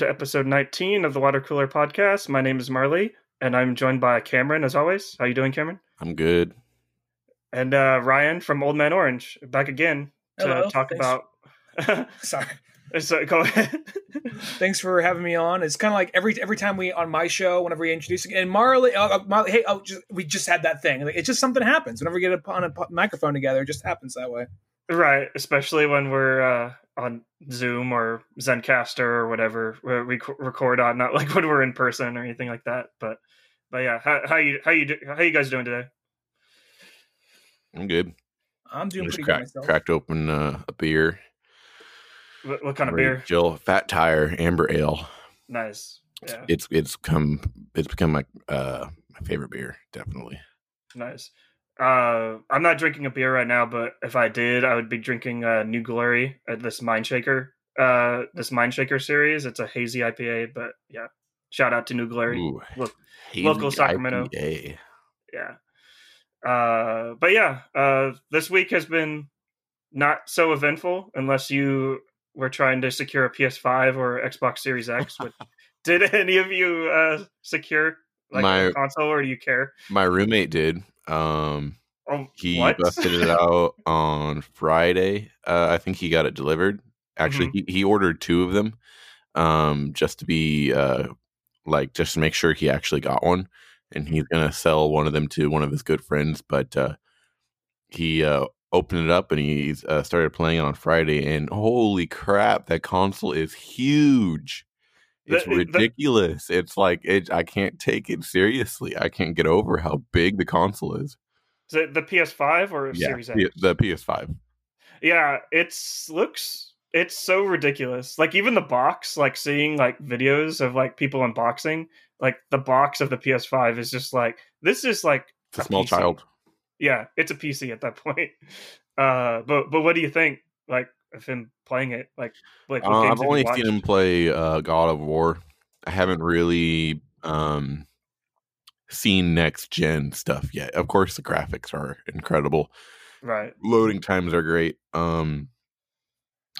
to episode 19 of the Water Cooler Podcast. My name is Marley, and I'm joined by Cameron, as always. How you doing, Cameron? I'm good. And uh, Ryan from Old Man Orange, back again to Hello, talk thanks. about. Sorry. so, go ahead. Thanks for having me on. It's kind of like every every time we on my show, whenever we introduce and Marley, uh, uh, Marley, hey, oh, just, we just had that thing. Like, it's just something happens whenever we get on a po- microphone together. It just happens that way. Right, especially when we're uh, on Zoom or Zencastr or whatever we c- record on, not like when we're in person or anything like that. But, but yeah, how, how you how you do, how you guys doing today? I'm good. I'm doing Just pretty good myself. cracked open uh, a beer. What, what kind of beer? Jill Fat Tire Amber Ale. Nice. Yeah, It's it's come it's become my uh my favorite beer. Definitely. nice. Uh, I'm not drinking a beer right now, but if I did, I would be drinking uh, New Glory, uh, this Mind Shaker, uh, this Mind Shaker series. It's a hazy IPA, but yeah, shout out to New Glory. Ooh, local Sacramento. IPA. yeah. Uh, but yeah, uh, this week has been not so eventful unless you were trying to secure a PS5 or Xbox Series X. Which, did any of you uh, secure like My- a console, or do you care? My roommate did. Um, Oh, he what? busted it out on Friday. Uh, I think he got it delivered. Actually, Mm-hmm. he, he ordered two of them, um, just to be uh, like just to make sure he actually got one, and he's gonna sell one of them to one of his good friends. But uh, he uh, opened it up and he uh, started playing it on Friday, and holy crap, that console is huge. It's the- ridiculous. it's like it. I can't take it seriously. I can't get over how big the console is. Is it the PS5 or Series X? The PS5. Yeah, it's looks it's so ridiculous. Like even the box, like seeing like videos of like people unboxing, like the box of the PS5 is just like this is like It's a small PC. child. Yeah, it's a PC at that point. Uh but but what do you think like of him playing it? Like like Uh, I've only seen him play uh, God of War. I haven't really um, seen next gen stuff yet. Of course, the graphics are incredible. Right. Loading times are great. Um,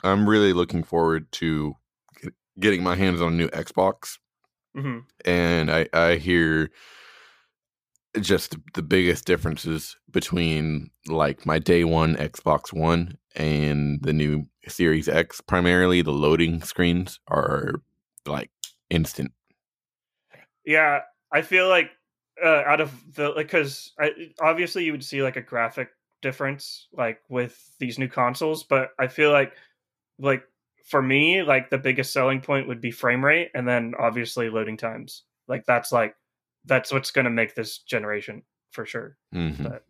I'm really looking forward to get- getting my hands on a new Xbox. hmm and I I hear just the biggest differences between like my day one Xbox One and the new Series X. Primarily, the loading screens are like instant. Yeah, I feel like uh, out of the like because I obviously you would see like a graphic difference like with these new consoles, but I feel like like for me like the biggest selling point would be frame rate, and then obviously loading times. Like that's like that's what's going to make this generation for sure. Mhm. But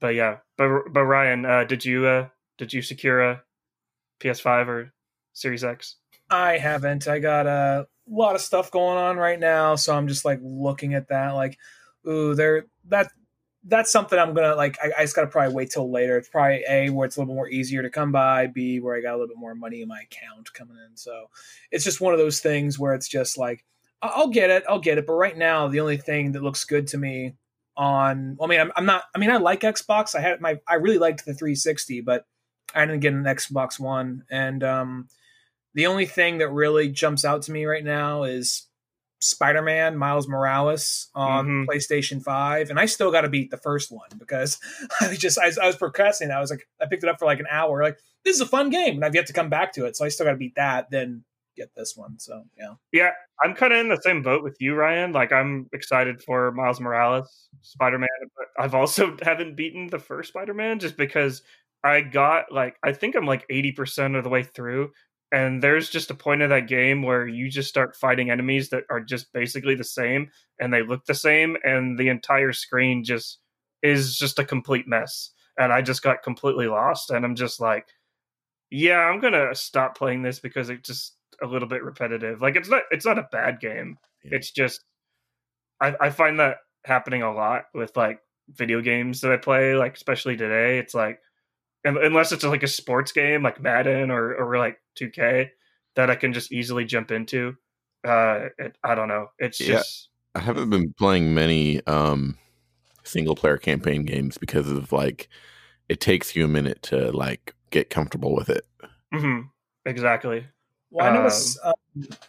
but yeah, but but Ryan, uh, did you uh did you secure a PS5 or Series X? I haven't. I got a lot of stuff going on right now, so I'm just like looking at that. Like, ooh, there that that's something I'm gonna like. I, I just gotta probably wait till later. It's probably a where it's a little bit more easier to come by. B where I got a little bit more money in my account coming in. So it's just one of those things where it's just like I'll get it, I'll get it. But right now, the only thing that looks good to me on, I mean, I'm, I'm not. I mean, I like Xbox. I had my, I really liked the 360, but I didn't get an Xbox One, and um, the only thing that really jumps out to me right now is Spider-Man Miles Morales on Mhm. PlayStation 5 and I still got to beat the first one because I was just I, was- I was procrastinating I was like I picked it up for like an hour. Like this is a fun game and I've yet to come back to it. So I still got to beat that then get this one. So yeah. Yeah, I'm kind of in the same boat with you, Ryan. Like, I'm excited for Miles Morales, Spider Man, but I've also haven't beaten the first Spider Man just because I got like I think I'm like 80% of the way through, and there's just a point of that game where you just start fighting enemies that are just basically the same and they look the same, and the entire screen just is just a complete mess. And I just got completely lost, and I'm just like, yeah, I'm gonna stop playing this because it just a little bit repetitive. Like it's not it's not a bad game. Yeah. It's just I, I find that happening a lot with like video games that I play, like especially today. It's like unless it's like a sports game like Madden or or like 2K that I can just easily jump into. Uh, it, I don't know. It's Yeah. just I haven't been playing many um, single player campaign games because of like it takes you a minute to like get comfortable with it. mhm, exactly. Well, I notice, um,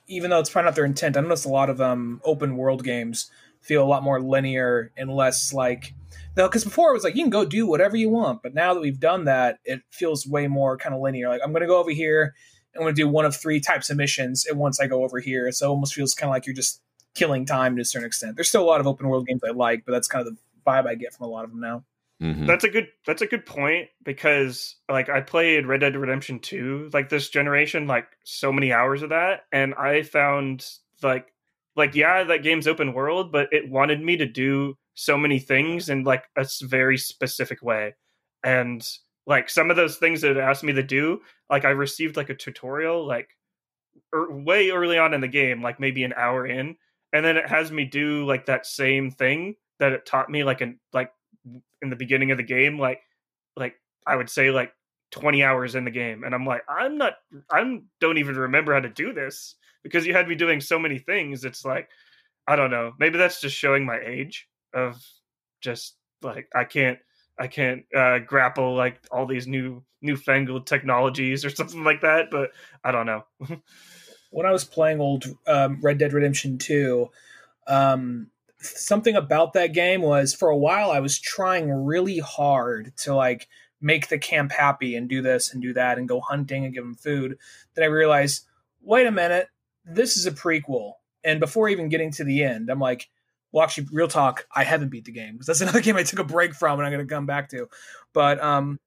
even though it's probably not their intent, I notice a lot of um, open world games feel a lot more linear and less like though because before it was like you can go do whatever you want but now that we've done that it feels way more kind of linear. Like i'm going to go over here i'm going to do one of three types of missions and once i go over here. So it almost feels kind of like you're just killing time to a certain extent. There's still a lot of open world games i like but that's kind of the vibe i get from a lot of them now. Mhm. That's a good that's a good point because like I played Red Dead Redemption 2 like this generation like so many hours of that and I found like like yeah that game's open world but it wanted me to do so many things in like a very specific way. And like some of those things that it asked me to do like I received like a tutorial like er, way early on in the game like maybe an hour in. And then it has me do like that same thing that it taught me like in like in the beginning of the game like like i would say like 20 hours in the game. And i'm like i'm not i don't even remember how to do this. Because you had me doing so many things it's like i don't know. Maybe that's just showing my age of just like i can't i can't uh grapple like all these new newfangled technologies or something like that but i don't know when I was playing old um, Red Dead Redemption 2, um, something about that game was for a while I was trying really hard to like make the camp happy and do this and do that and go hunting and give them food. Then I realized, wait a minute, this is a prequel. And before even getting to the end, I'm like, well, actually, real talk, I haven't beat the game because that's another game I took a break from and I'm going to come back to. But um,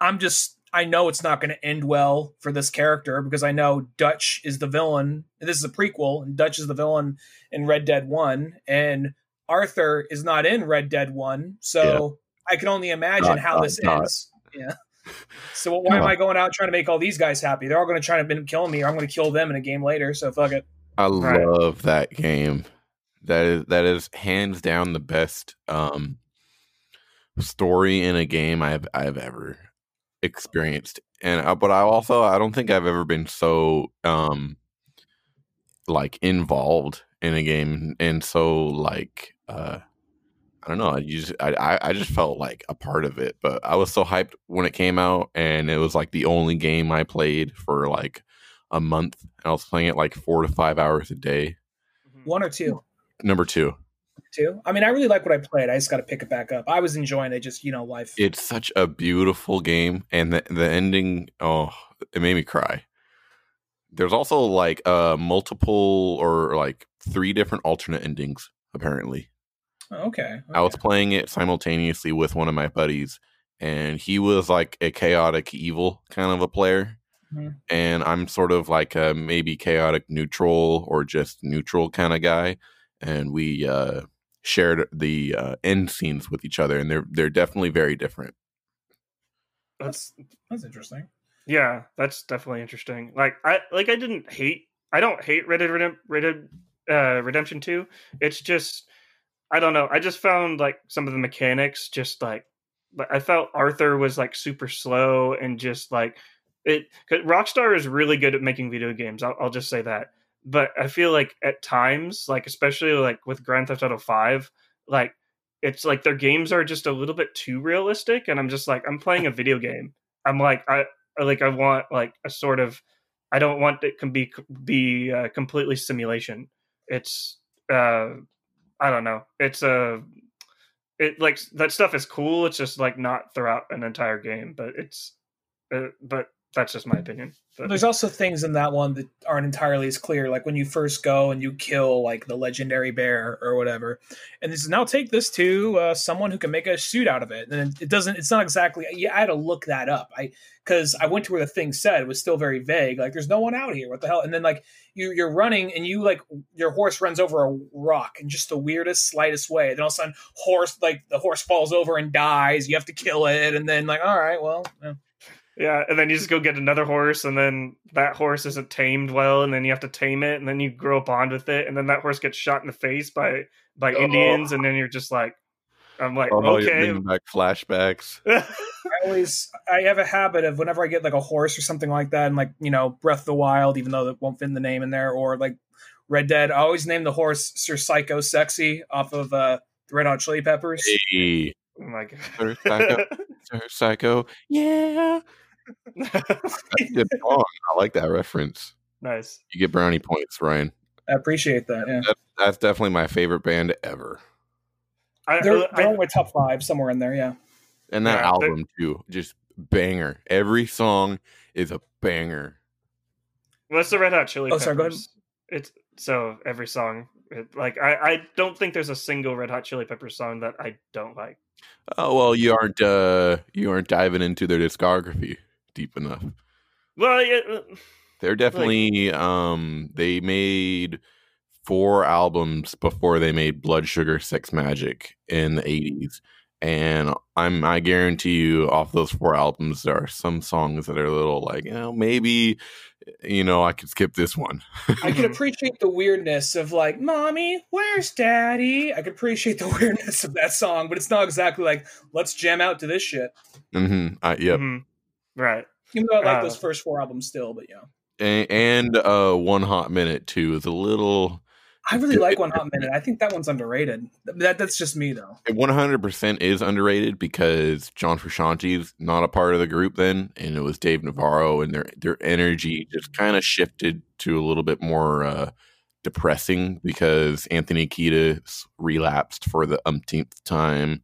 I'm just I know it's not going to end well for this character because I know Dutch is the villain. This is a prequel, and Dutch is the villain in Red Dead One, and Arthur is not in Red Dead One, so I can only imagine Dot, how dot, this dot. ends. Yeah. So why am I going out trying to make all these guys happy? They're all going to try to kill me, or I'm going to kill them in a game later. So fuck it. I Right. love that game. That is that is hands down the best um story in a game I've I've ever experienced. And uh, but I also I don't think I've ever been so um like involved in a game and so like uh I don't know. I just I I- I just felt like a part of it. But I was so hyped when it came out, and it was like the only game I played for like a month. And I was playing it like four to five hours a day. One or two, Number two, two. I mean, I really like what I played. I just got to pick it back up. I was enjoying it. Just you know, life. it's such a beautiful game, and the the ending, oh, it made me cry. There's also like uh multiple or like three different alternate endings apparently. Oh, okay. I was playing it simultaneously with one of my buddies, and he was like a chaotic evil kind of a player. Mhm. And I'm sort of like a maybe chaotic neutral or just neutral kind of guy. And we uh, shared the uh, end scenes with each other, and they're they're definitely very different. that's That's interesting. Yeah, that's definitely interesting. Like I like I didn't hate I don't hate Red Dead, Redemp- Red Dead uh, Redemption 2. It's just I don't know. I just found like some of the mechanics just like but I felt Arthur was like super slow and just like it 'cause Rockstar is really good at making video games. I'll, I'll just say that. But I feel like at times, like especially like with Grand Theft Auto 5, like it's like their games are just a little bit too realistic and I'm just like I'm playing a video game. I'm like I I- like I want like a sort of I don't want it can be be uh, completely simulation. It's uh I don't know. It's a it like that stuff is cool. It's just like not throughout an entire game, but it's uh, but that's just my opinion. But, There's also things in that one that aren't entirely as clear. Like when you first go and you kill like the legendary bear or whatever, and this is now take this to uh, someone who can make a suit out of it. And it doesn't. It's not exactly. Yeah, I had to look that up. I because I went to where the thing said it was still very vague. Like there's no one out here. What the hell? And then like you you're running and you like your horse runs over a rock in just the weirdest slightest way. Then all of a sudden horse like the horse falls over and dies. You have to kill it, and then like all right, well. yeah. Yeah, and then you just go get another horse, and then that horse isn't tamed well, and then you have to tame it, and then you grow a bond with it, and then that horse gets shot in the face by by Oh. Indians, and then you're just like, I'm like, Oh, okay, bringing back flashbacks. I always I have a habit of whenever I get like a horse or something like that, and like you know Breath of the Wild, even though it won't fit in the name in there, or like Red Dead, I always name the horse Sir Psycho Sexy off of uh, Red Hot Chili Peppers. Hey, oh my Sir god, Psycho, Sir Psycho, yeah. That's a good song. I like that reference. nice. You get brownie points, Ryan. I appreciate that. Yeah, That, that's definitely my favorite band ever. I, they're, I- they're on my top five somewhere in there. Yeah, And that Yeah, they- album too, just banger. Every song is a banger. What's the Red Hot Chili Oh, Peppers? sorry, go ahead. It's so every song. It, like I, I don't think there's a single Red Hot Chili Peppers song that I don't like. Oh well, you aren't uh you aren't diving into their discography deep enough. Well, yeah, uh, They're definitely um they made four albums before they made Blood Sugar Sex Magik in the 80s. And I'm I guarantee you off those four albums there are some songs that are a little like, you know, maybe you know, I could skip this one. I can appreciate the weirdness of like, "Mommy, where's Daddy?" I can appreciate the weirdness of that song, but it's not exactly like, "Let's jam out to this shit." Mhm. Uh, yep. mhm. Right. Even though I like Uh, those first four albums still, but yeah, And, and uh One Hot Minute too is a little I really like One Hot Minute. I think that one's underrated. That that's just me though. It 100% is underrated because John Frusciante's not a part of the group then, and it was Dave Navarro, and their their energy just kind of shifted to a little bit more uh, depressing because Anthony Kiedis relapsed for the umpteenth time.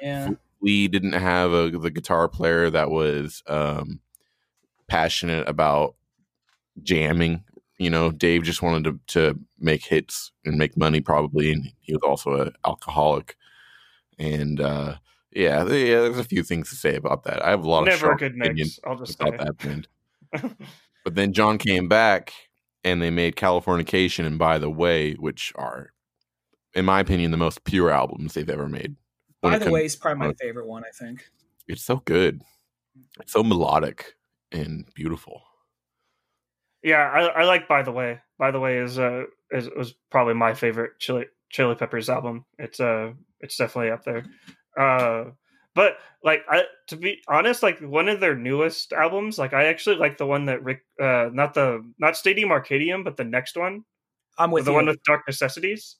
Yeah, We didn't have a the guitar player that was um, passionate about jamming. You know, Dave just wanted to, to make hits and make money, probably, and he was also an alcoholic. And uh, yeah, yeah, there's a few things to say about that. I have a lot of Never a strong good opinions mix. I'll just about say. that band. But then John came back, and they made Californication and By the Way, which are, in my opinion, the most pure albums they've ever made. When by the comes- way, it's probably my favorite one. I think. it's so good. It's so melodic and beautiful. Yeah, I, I like. By the way, by the way is uh is was probably my favorite Chili Chili Peppers album. It's uh it's definitely up there. Uh, but like I to be honest, like one of their newest albums, like I actually like the one that Rick, uh, not the not Stadium Arcadium, but the next one, I'm with the you. one with Dark Necessities.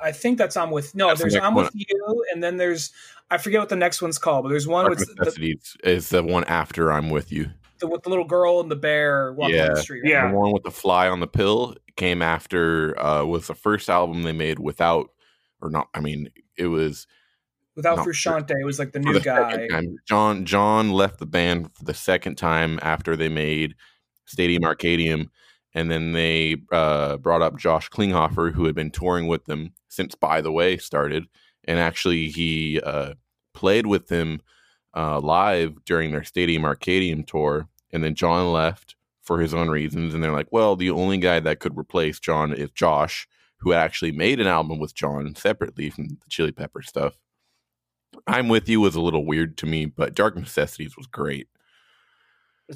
I think that's I'm with. No, That's there's next I'm one. with you, and then there's I forget what the next one's called, but there's one Dark with the, Necessities is the one after I'm with you. the with the little girl and the bear walking Yeah. the street. right? Yeah. The one with the fly on the pill came after uh was the first album they made without or not I mean it was Without No, Frusciante, it was like the new the guy. John John left the band for the second time after they made Stadium Arcadium, and then they uh, brought up Josh Klinghoffer, who had been touring with them since By the Way started, and actually he uh, played with them uh, live during their Stadium Arcadium tour, and then John left for his own reasons, and they're like, well, the only guy that could replace John is Josh, who actually made an album with John separately from the Chili Pepper stuff. I'm with you was a little weird to me, but Dark Necessities was great.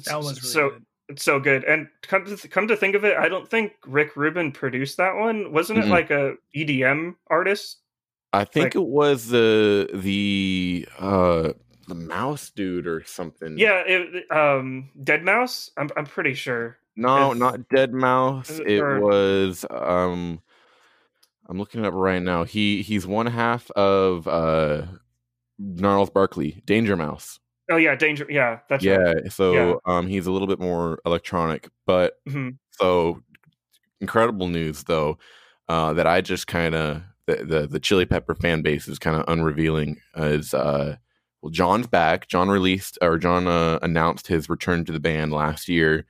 That was really so good. It's so good. And come to come to think of it, I don't think Rick Rubin produced that one. Wasn't it Mm-mm. like a EDM artist? I think Like- it was the the uh the mouse dude or something. Yeah, it, um, deadmau5. I'm I'm pretty sure. No, If- not deadmau5. It- It or- was um I'm looking it up right now. He he's one half of uh Gnarls Barkley, Danger Mouse. Oh yeah, Danger. Yeah, that's yeah, right. so Yeah. um he's a little bit more electronic, but Mhm. so incredible news though uh that I just kind of the, the the Chili Pepper fan base is kind of unrevealing is uh well John's back. John released or John uh, announced his return to the band last year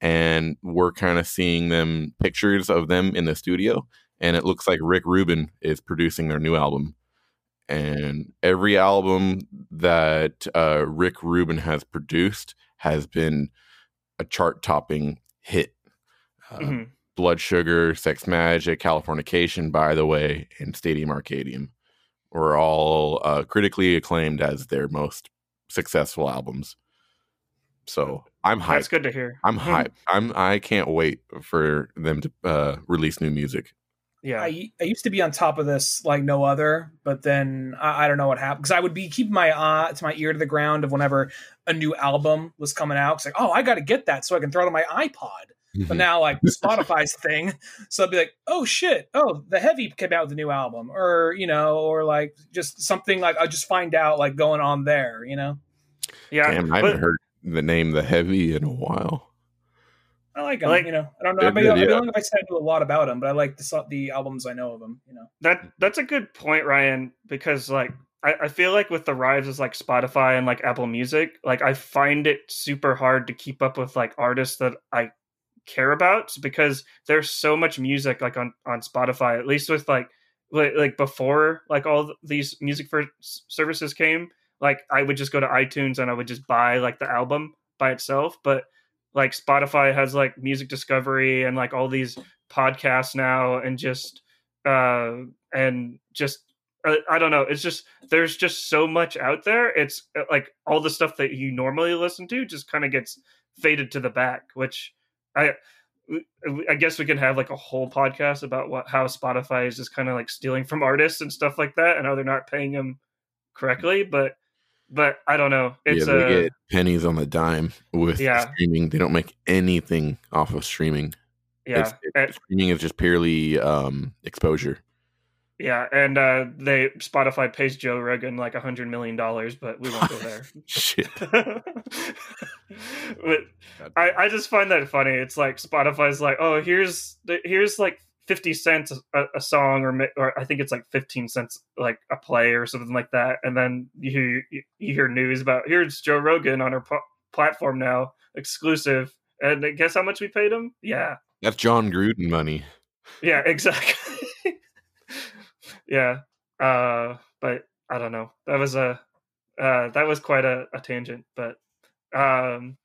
and we're kind of seeing them pictures of them in the studio and it looks like Rick Rubin is producing their new album. And every album that uh, Rick Rubin has produced has been a chart topping hit. Uh, Mhm. Blood Sugar, Sex Magik, Californication, by the way, and Stadium Arcadium were all uh, critically acclaimed as their most successful albums. So I'm That's hyped. good to hear. I'm Mhm. hyped. I'm I can't wait for them to uh, release new music. Yeah. I, I used to be on top of this like no other, but then I, I don't know what happened because I would be keeping my eye to my ear to the ground of whenever a new album was coming out. It's like, oh, I got to get that so I can throw it on my iPod. But mm-hmm. now like Spotify's thing, so I'd be like, oh shit, oh the Heavy came out with a new album, or you know, or like just something like I just find out like going on there, you know. yeah. Damn, I haven't heard the name the heavy in a while. I like them. Like- you know, I don't know. They're I, mean, good, I yeah. don't know if I said I do a lot about them, but I like the the albums I know of them. You know, That that's a good point, Ryan, because like I, I feel like with the rise of like Spotify and like Apple Music, like I find it super hard to keep up with like artists that I care about because there's so much music like on on Spotify. At least with like like, like before like all these music for services came, like I would just go to iTunes and I would just buy like the album by itself, but like Spotify has like music discovery and like all these podcasts now and just uh and just uh, I don't know. It's just there's just so much out there. It's uh, like all the stuff that you normally listen to just kind of gets faded to the back, which I I guess we can have like a whole podcast about what how Spotify is just kind of like stealing from artists and stuff like that, and how they're not paying them correctly. But but I don't know. It's yeah, they uh, get pennies on the dime with Yeah. streaming. They don't make anything off of streaming. yeah, and- streaming is just purely um, exposure. yeah, and uh, they Spotify pays Joe Rogan like a hundred million dollars, but we won't go there. Shit. but I, I just find that funny. It's like Spotify's like, oh, here's here's like fifty cents a, a song, or or I think it's like fifteen cents like a play or something like that. And then you hear you, you hear news about here's Joe Rogan on our po- platform now, exclusive. And guess how much we paid him? Yeah, That's Jon Gruden money. yeah, exactly. yeah, uh, but I don't know. That was a uh, that was quite a, a tangent, but um,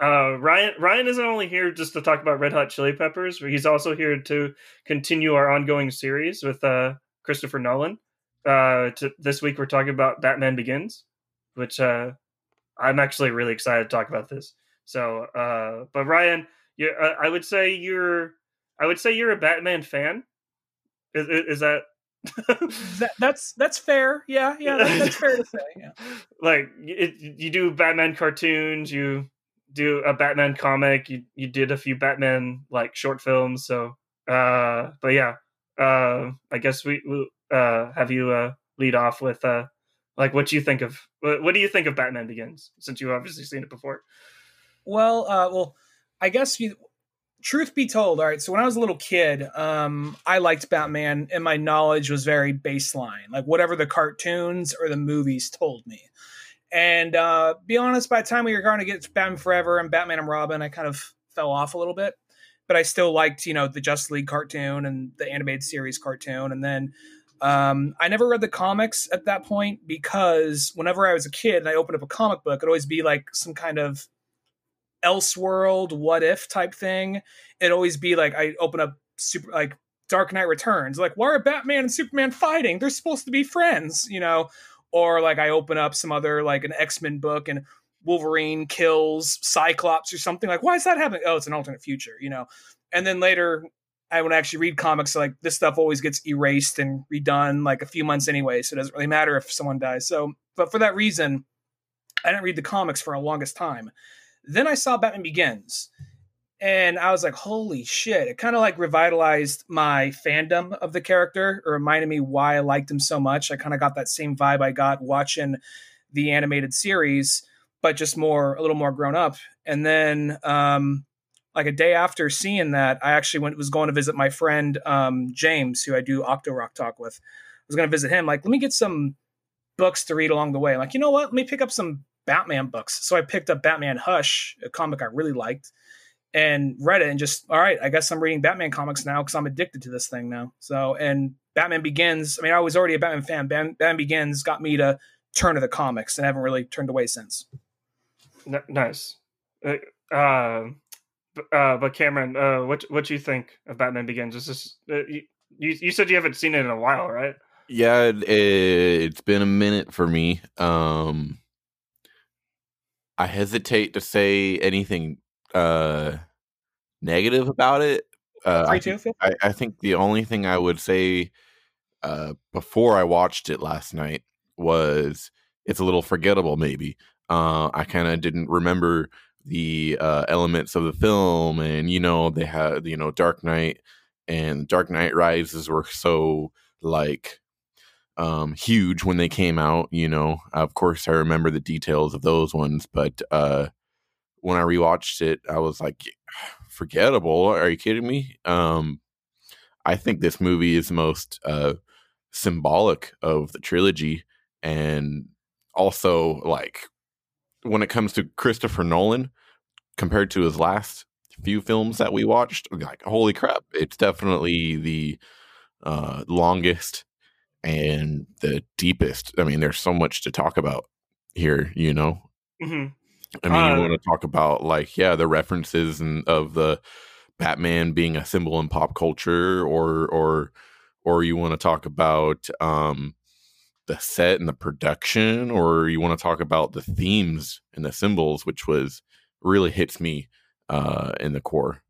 uh, Ryan Ryan isn't only here just to talk about Red Hot Chili Peppers, but he's also here to continue our ongoing series with uh, Christopher Nolan. Uh, to, this week we're talking about Batman Begins, which uh, I'm actually really excited to talk about this. So, uh, but Ryan, you, uh, I would say you're I would say you're a Batman fan. Is, is, is that that, that's that's fair. Yeah, yeah, that, that's fair to say. Yeah. like it, you do Batman cartoons, you do a Batman comic, you you did a few Batman like short films. So, uh, but yeah, uh, I guess we will uh, have you uh, lead off with uh, like what you think of what, what do you think of Batman Begins since you've obviously seen it before. Well, uh, well, I guess you. Truth be told, all right. So when I was a little kid, um, I liked Batman, and my knowledge was very baseline, like whatever the cartoons or the movies told me. And uh, be honest, by the time we were going to get Batman Forever and Batman and Robin, I kind of fell off a little bit. But I still liked, you know, the Justice League cartoon and the animated series cartoon. And then um, I never read the comics at that point because whenever I was a kid and I opened up a comic book, it'd always be like some kind of Elseworld, what if type thing. It'd always be like I open up super like Dark Knight Returns, like why are Batman and Superman fighting? They're supposed to be friends, you know. Or like I open up some other like an X Men book and Wolverine kills Cyclops or something. Like why is that happening? Oh, it's an alternate future, you know. And then later I would actually read comics like this stuff always gets erased and redone like a few months anyway, so it doesn't really matter if someone dies. So, but for that reason, I didn't read the comics for a longest time. Then I saw Batman Begins, and I was like, "Holy shit!" It kind of like revitalized my fandom of the character, or reminded me why I liked him so much. I kind of got that same vibe I got watching the animated series, but just more a little more grown up. And then, um, like a day after seeing that, I actually went was going to visit my friend um, James, who I do Octo Rock Talk with. I was going to visit him. Like, let me get some books to read along the way. like, you know what? Let me pick up some Batman books. So I picked up Batman Hush, a comic I really liked, and read it. And just all right, I guess I'm reading Batman comics now because I'm addicted to this thing now. So and Batman Begins. I mean, I was already a Batman fan. Batman, Batman Begins got me to turn to the comics and haven't really turned away since. N- nice. Uh, uh, uh, but Cameron, uh, what what you think of Batman Begins? Is this uh, you, you? You said you haven't seen it in a while, right? Yeah, it, it's been a minute for me. Um, I hesitate to say anything uh, negative about it. Uh, I think- I, I think the only thing I would say uh, before I watched it last night was it's a little forgettable. Maybe uh, I kind of didn't remember the uh, elements of the film, and you know they had you know Dark Knight and Dark Knight Rises were so like um, huge when they came out. You know, of course, I remember the details of those ones, but uh, when I rewatched it, I was like, forgettable. Are you kidding me? Um, I think this movie is most uh, symbolic of the trilogy, and also like when it comes to Christopher Nolan compared to his last few films that we watched, like holy crap, it's definitely the uh, longest and the deepest. I mean, there's so much to talk about here, you know. Mhm. I mean, Uh, you want to talk about like yeah, the references and of the Batman being a symbol in pop culture, or or or you want to talk about um the set and the production, or you want to talk about the themes and the symbols, which was really hits me uh in the core.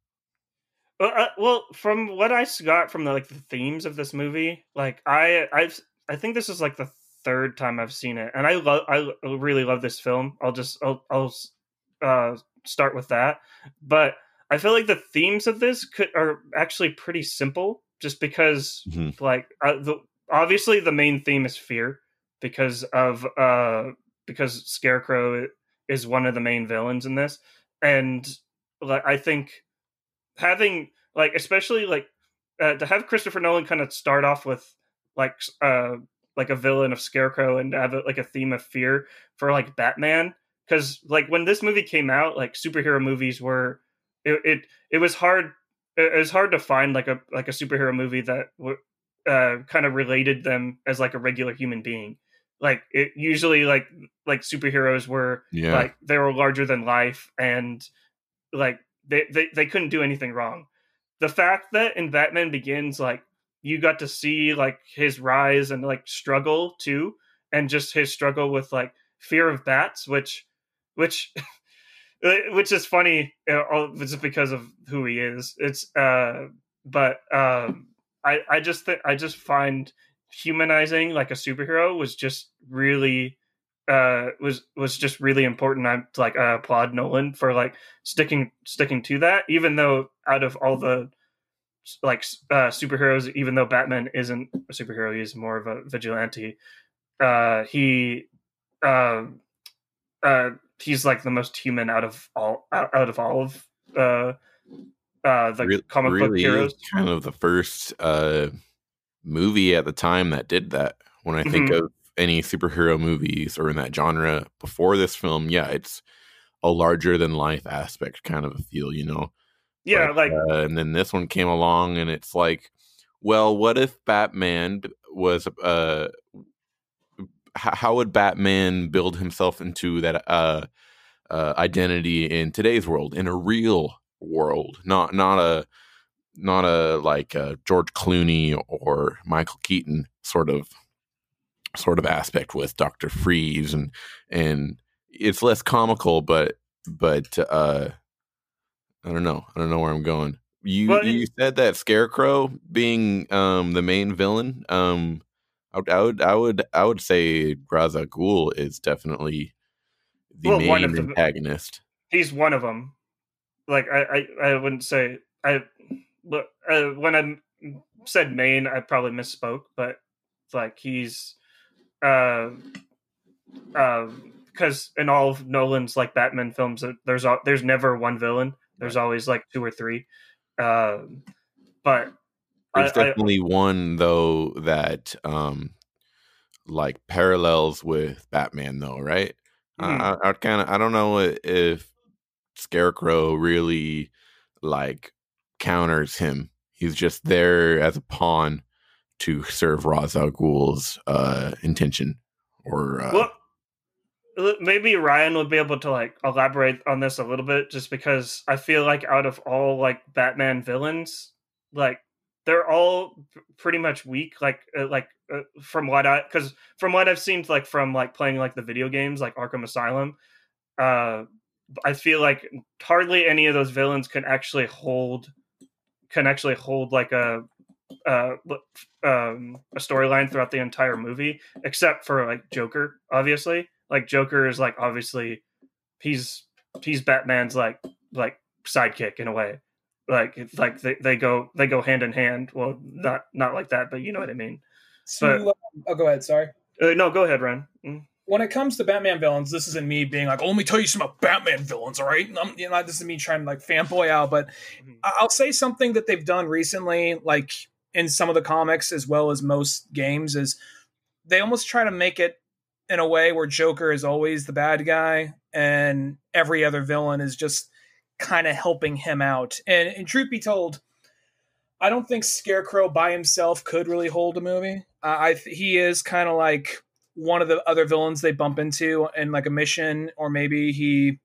Well, uh, well, from what I got from the like the themes of this movie, like I I've I think this is like the third time I've seen it, and I love I really love this film. I'll just I'll I'll uh, start with that, but I feel like the themes of this could are actually pretty simple, just because Mhm. like uh, the obviously the main theme is fear because of uh because Scarecrow is one of the main villains in this, and like I think having like especially like uh, to have Christopher Nolan kind of start off with like uh like a villain of Scarecrow and have it, like a theme of fear for like Batman. Because like when this movie came out like superhero movies were it it, it was hard it was hard to find like a like a superhero movie that w- uh kind of related them as like a regular human being. Like it usually like like superheroes were Yeah, like they were larger than life and like they, they they couldn't do anything wrong. The fact that in batman begins like you got to see like his rise and like struggle too and just his struggle with like fear of bats which which which is funny uh, just because of who he is. It's uh but um i i just think i just find humanizing like a superhero was just really uh was was just really important. I'm like i applaud nolan for like sticking sticking to that even though out of all the like uh superheroes even though batman isn't a superhero he's more of a vigilante uh he um uh he's like the most human out of all out, out of all of uh uh the Re- comic book really is heroes kind of the first uh movie at the time that did that. When I think Mhm. of any superhero movies or in that genre before this film, yeah, it's a larger than life aspect kind of a feel, you know. Yeah But, like uh, and then this one came along, and it's like, well, what if Batman was uh, h- how would Batman build himself into that uh, uh, identity in today's world, in a real world, not not a not a like uh, George Clooney or Michael Keaton sort of sort of aspect with Doctor Freeze and and it's less comical, but but uh, I don't know, I don't know where I'm going. You Well, you said that Scarecrow being um the main villain. Um, I would I would I would, I would say Ra's al Ghul is definitely the Well, main of the- antagonist. he's one of them like i i, I wouldn't say i look uh, when i said main i probably misspoke but like he's uh because in all of nolan's like batman films uh, there's there's never one villain there's always like two or three um but There's I- I- definitely one though that um like parallels with Batman though, right? Mhm. I, I, I kind of I don't know if Scarecrow really like counters him. He's just there as a pawn to serve Ra's al Ghul's uh, intention. Or uh, well maybe ryan would be able to like elaborate on this a little bit just because i feel like out of all like batman villains like they're all pretty much weak like uh, like uh, from what i because from what i've seen like from like playing like the video games like arkham asylum uh i feel like hardly any of those villains can actually hold can actually hold like a uh um a storyline throughout the entire movie except for like joker obviously like joker is like obviously he's he's batman's like like sidekick in a way like it's like they, they go they go hand in hand well not not like that but you know what i mean So, But- um, oh, go ahead. Sorry. Uh, no, go ahead, Ren. Mm. when it comes to Batman villains, this isn't me being like, oh, let me tell you some about Batman villains, all right? Um, you know, this is me trying to like fanboy out, but Mhm. I'll say something that they've done recently, like in some of the comics as well as most games, is they almost try to make it in a way where Joker is always the bad guy and every other villain is just kind of helping him out. And, and truth be told, I don't think Scarecrow by himself could really hold a movie. Uh, I he is kind of like one of the other villains they bump into in like a mission, or maybe he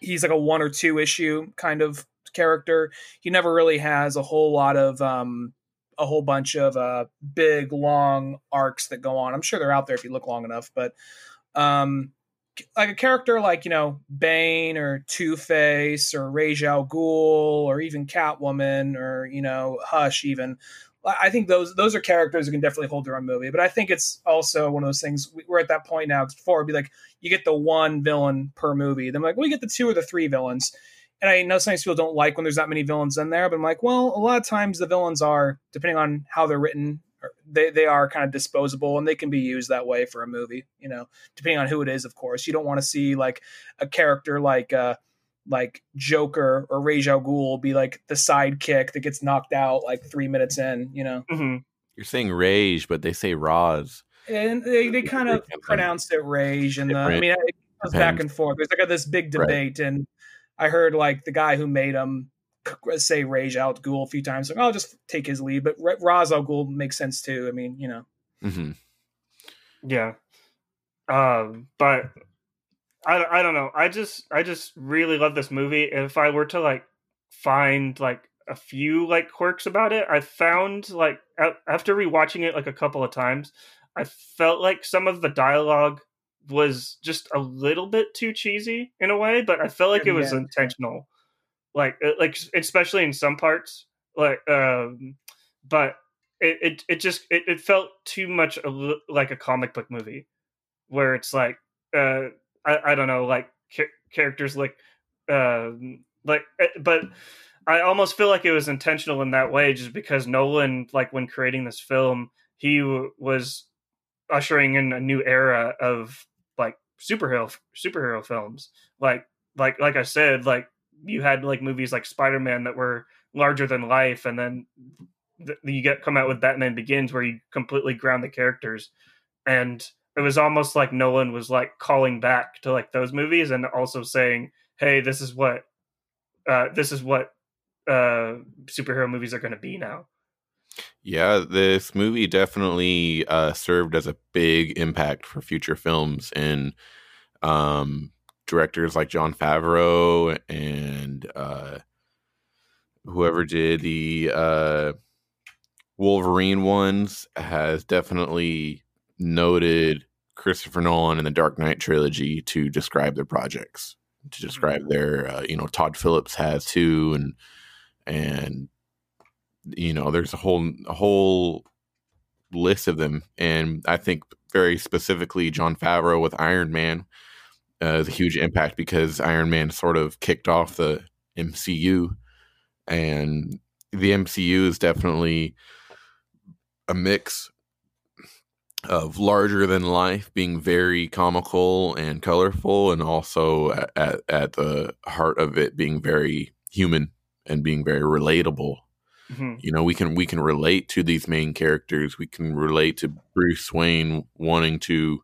he's like a one or two issue kind of character. He never really has a whole lot of um a whole bunch of uh big long arcs that go on. I'm sure they're out there if you look long enough, but um like a character like you know Bane or Two Face or Ra's al Ghul or even Catwoman or you know Hush even. I think those those are characters who can definitely hold their own movie. But I think it's also one of those things. we- We're at that point now. Before it'd be like you get the one villain per movie. Then like we get the two or the three villains. And I know sometimes people don't like when there's that many villains in there, but I'm like, well, a lot of times the villains are, depending on how they're written, they they are kind of disposable and they can be used that way for a movie. You know, depending on who it is, of course. You don't want to see like a character like uh like Joker or Ra's al Ghul be like the sidekick that gets knocked out like three minutes in. You know, hmm You're saying rage, but they say Roz. and they, they kind of pronounced it rage and the, I mean it goes back and forth. There's like this big Right. debate, and I heard like the guy who made him say rage out Ghul a few times. Like, I'll just take his lead, but Ra- Ra's al Ghul makes sense too. I mean, you know, hmm Yeah. Um, but I, I don't know. I just I just really love this movie. If I were to like find like a few like quirks about it, I found like a- after rewatching it like a couple of times, I felt like some of the dialogue was just a little bit too cheesy in a way, but I felt like it was Yeah. intentional. Like uh, like especially in some parts, like um but it it, it just it, it felt too much a, like a comic book movie where it's like uh I, I don't know like cha- characters like um like eh, but I almost feel like it was intentional in that way just because Nolan like when creating this film he w- was ushering in a new era of like superhero superhero films. Like like like I said like you had like movies like Spider-Man that were larger than life and then th- you get come out with Batman Begins where you completely ground the characters. And it was almost like Nolan was like calling back to like those movies and also saying hey this is what uh this is what uh superhero movies are going to be now Yeah, this movie definitely uh, served as a big impact for future films and um, directors like Jon Favreau and uh, whoever did the uh, Wolverine ones has definitely noted Christopher Nolan and the Dark Knight trilogy to describe their projects, to describe their, uh, you know, Todd Phillips has too, and and you know, there's a whole a whole list of them, and I think very specifically Jon Favreau with Iron Man uh, is a huge impact because Iron Man sort of kicked off the MCU, and the MCU is definitely a mix of larger than life being very comical and colorful and also at, at, at the heart of it being very human and being very relatable Mhm. you know we can we can relate to these main characters. We can relate to bruce wayne wanting to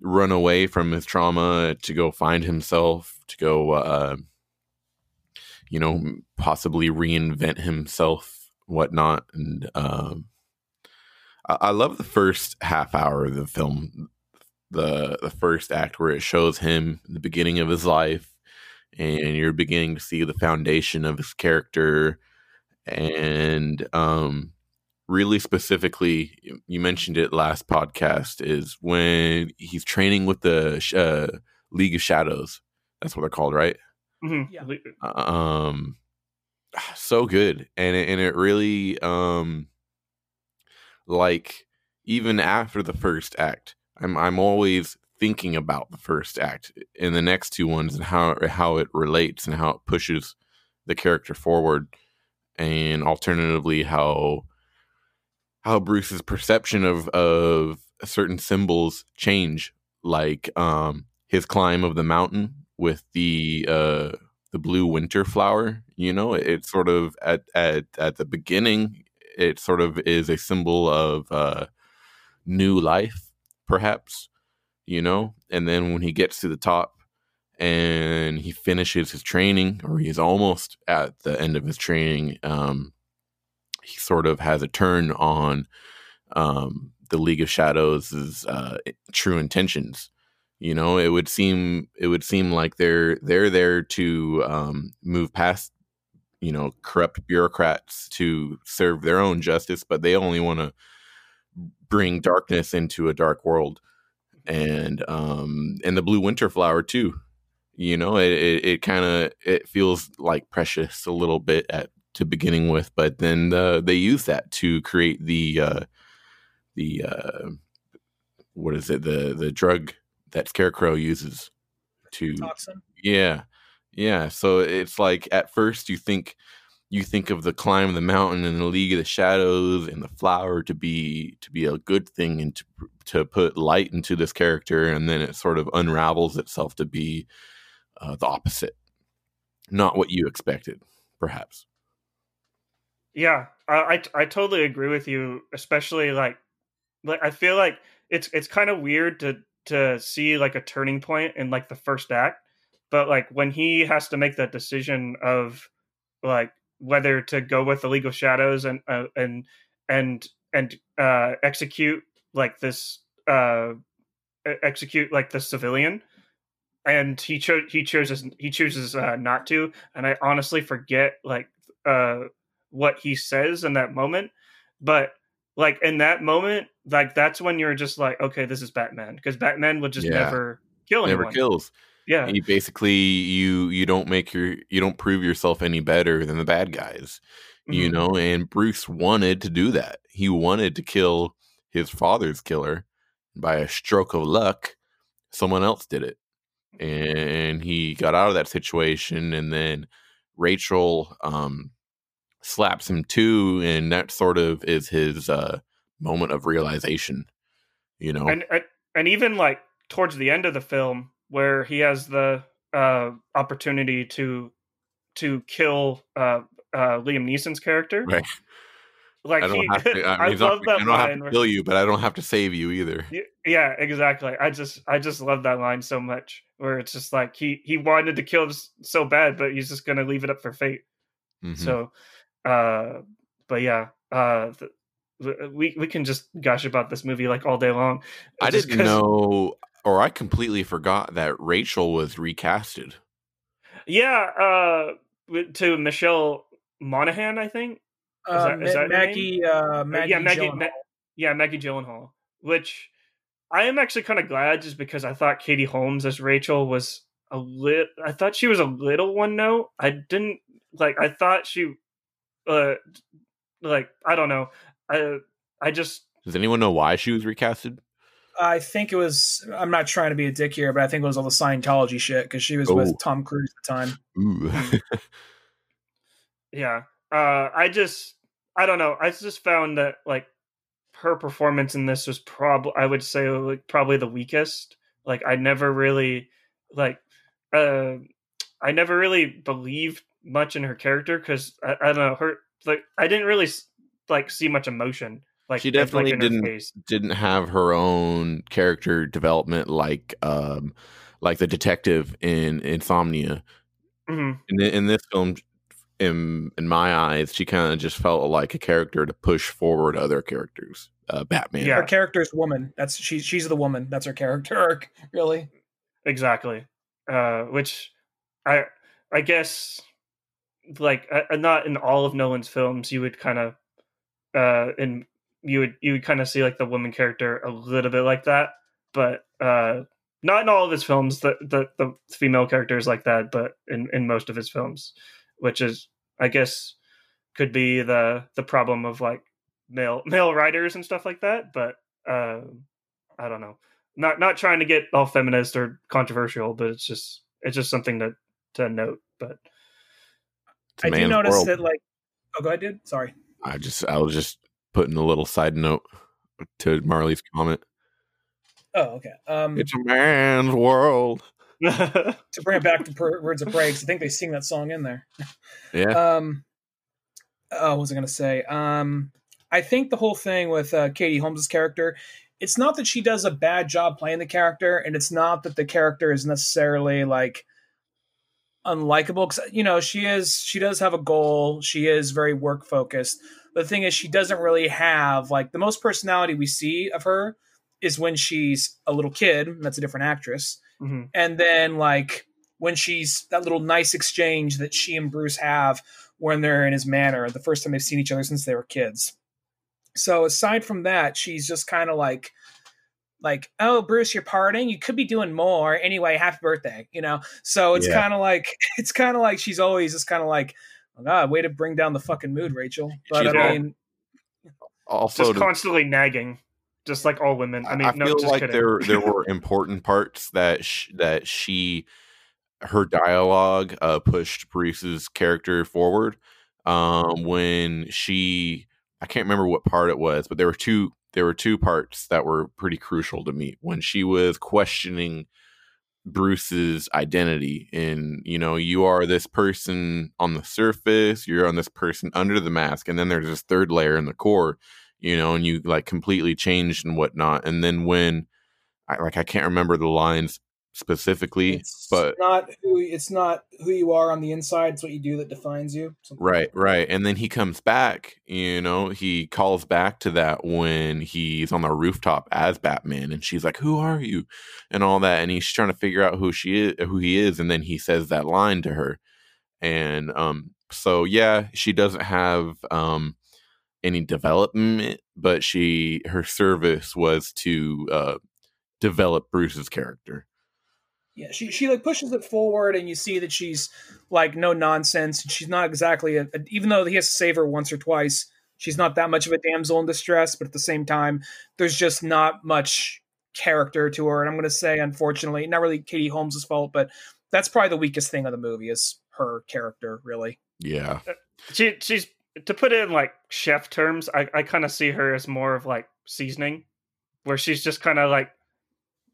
run away from his trauma to go find himself to go uh you know possibly reinvent himself whatnot and um I, I love the first half hour of the film. The the first act where it shows him the beginning of his life and you're beginning to see the foundation of his character and um really specifically you- you mentioned it last podcast is when he's training with the uh, league of shadows that's what they're called right Mhm. Yeah. um so good and it, and it really um like even after the first act i'm i'm always thinking about the first act in the next two ones and how how it relates and how it pushes the character forward and alternatively how how Bruce's perception of of certain symbols change, like um his climb of the mountain with the uh the blue winter flower. You know, it sort of at at at the beginning, it sort of is a symbol of uh new life, perhaps. You know, and then when he gets to the top and he finishes his training, or he's almost at the end of his training, um, he sort of has a turn on um, the League of Shadows' uh, true intentions. You know, it would seem it would seem like they're they're there to um, move past you know corrupt bureaucrats to serve their own justice, but they only want to bring darkness into a dark world and um and the blue winter flower too you know it it, it kind of it feels like precious a little bit at to beginning with but then uh, they use that to create the uh the uh what is it the the drug that scarecrow uses to Toxin. yeah yeah so it's like at first you think you think of the climb of the mountain and the league of the shadows and the flower to be to be a good thing and to to put light into this character and then it sort of unravels itself to be uh, the opposite not what you expected perhaps Yeah, I, I I totally agree with you. Especially like, like I feel like it's it's kind of weird to to see like a turning point in like the first act, but like when he has to make that decision of like whether to go with the of Shadows and uh, and and and uh, execute like this uh, execute like the civilian, and he chose he chooses he chooses uh, not to, and I honestly forget like uh what he says in that moment but like in that moment like that's when you're just like okay this is batman because batman would just Yeah. never kill anyone. never kills. Yeah. You basically you you don't make your you don't prove yourself any better than the bad guys you Mhm. know and bruce wanted to do that. He wanted to kill his father's killer. By a stroke of luck someone else did it and he got out of that situation and then rachel um slaps him too and that sort of is his uh moment of realization you know and, and even like towards the end of the film where he has the uh opportunity to to kill uh uh liam neeson's character Right. Like i don't he have to i, I mean, not- love that I don't have line to kill you but i don't have to save you either. Yeah exactly i just i just love that line so much where it's just like he he wanted to kill so bad but he's just gonna leave it up for fate. Mhm. so uh but yeah uh th- we we can just gush about this movie like all day long i just didn't 'cause- know or i completely forgot that rachel was recasted. Yeah uh to michelle monaghan i think Is Uh, that- is Ma- that her name? Maggie, uh, Maggie, yeah maggie Gyllenhaal. Ma- yeah maggie gyllenhaal which i am actually kind of glad just because i thought katie holmes as rachel was a lit i thought she was a little one note i didn't like i thought she uh like i don't know i i just does anyone know why she was recasted I think it was. I'm not trying to be a dick here, but I think it was all the Scientology shit because she was Oh. with Tom Cruise at the time. Ooh. yeah uh i just i don't know i just found that like her performance in this was probably i would say like probably the weakest. Like i never really like uh i never really believed much in her character because I, I don't know her like i didn't really like see much emotion like She in- like, definitely in her didn't- didn't have her own character development like um like the detective in insomnia. Mhm. in, in this film in in my eyes she kind of just felt like a character to push forward other characters uh batman Yeah. Her character's woman. That's she. She's the woman. That's her character arc. Really. exactly uh which i i guess like uh, not in all of nolan's films you would kind of uh in you would you would kind of see like the woman character a little bit like that but uh not in all of his films the the, the female character is like that but in in most of his films which is i guess could be the the problem of like male male writers and stuff like that but uh i don't know not not trying to get all feminist or controversial but it's just it's just something to to note but I do notice world. that like. Oh, go ahead, dude. Sorry. i just i was just putting a little side note to Marley's comment. Oh, okay. Um, It's a man's world. to bring it back to per- Birds of Prey, 'cause I think they sing that song in there. Yeah. Um, oh, what was I going to say? Um, I think the whole thing with uh, Katie Holmes' character, it's not that she does a bad job playing the character, and it's not that the character is necessarily like unlikable. Because you know she is, she does have a goal. She is very work focused. The thing is, she doesn't really have like the most personality we see of her is when she's a little kid. That's a different actress Mhm. and then like when she's that little nice exchange that she and Bruce have when they're in his manor the first time they've seen each other since they were kids. So aside from that, she's just kind of like like, "Oh, Bruce, you're partying. You could be doing more. Anyway, happy birthday." You know. So it's Yeah. kind of like it's kind of like she's always just kind of like, oh, "God, way to bring down the fucking mood, Rachel." But She's I all- mean, Also, just to- constantly nagging, just like all women. I mean, I no, feel just like kidding. there there were important parts that sh- that she her dialogue uh, pushed Bruce's character forward. Um, when she I can't remember what part it was, but there were two there were two parts that were pretty crucial to me when she was questioning Bruce's identity and you know you are this person on the surface you're on this person under the mask and then there's this third layer in the core you know and you like completely changed and whatnot and then when I like I can't remember the lines specifically it's but not who it's not who you are on the inside. It's what you do that defines you. Right, right. And then he comes back, you know, he calls back to that when he's on the rooftop as Batman and she's like, "Who are you?" and all that and he's trying to figure out who she is, who he is and then he says that line to her. And um so yeah, she doesn't have um any development, but she her service was to uh develop Bruce's character. Yeah, she she like pushes it forward, and you see that she's like no nonsense. She's not exactly a, a- even though he has to save her once or twice. She's not that much of a damsel in distress, but at the same time, there's just not much character to her. And I'm going to say, unfortunately, not really Katie Holmes' fault, but that's probably the weakest thing of the movie is her character. Really, Yeah. she she's to put it in like chef terms. I I kind of see her as more of like seasoning, where she's just kind of like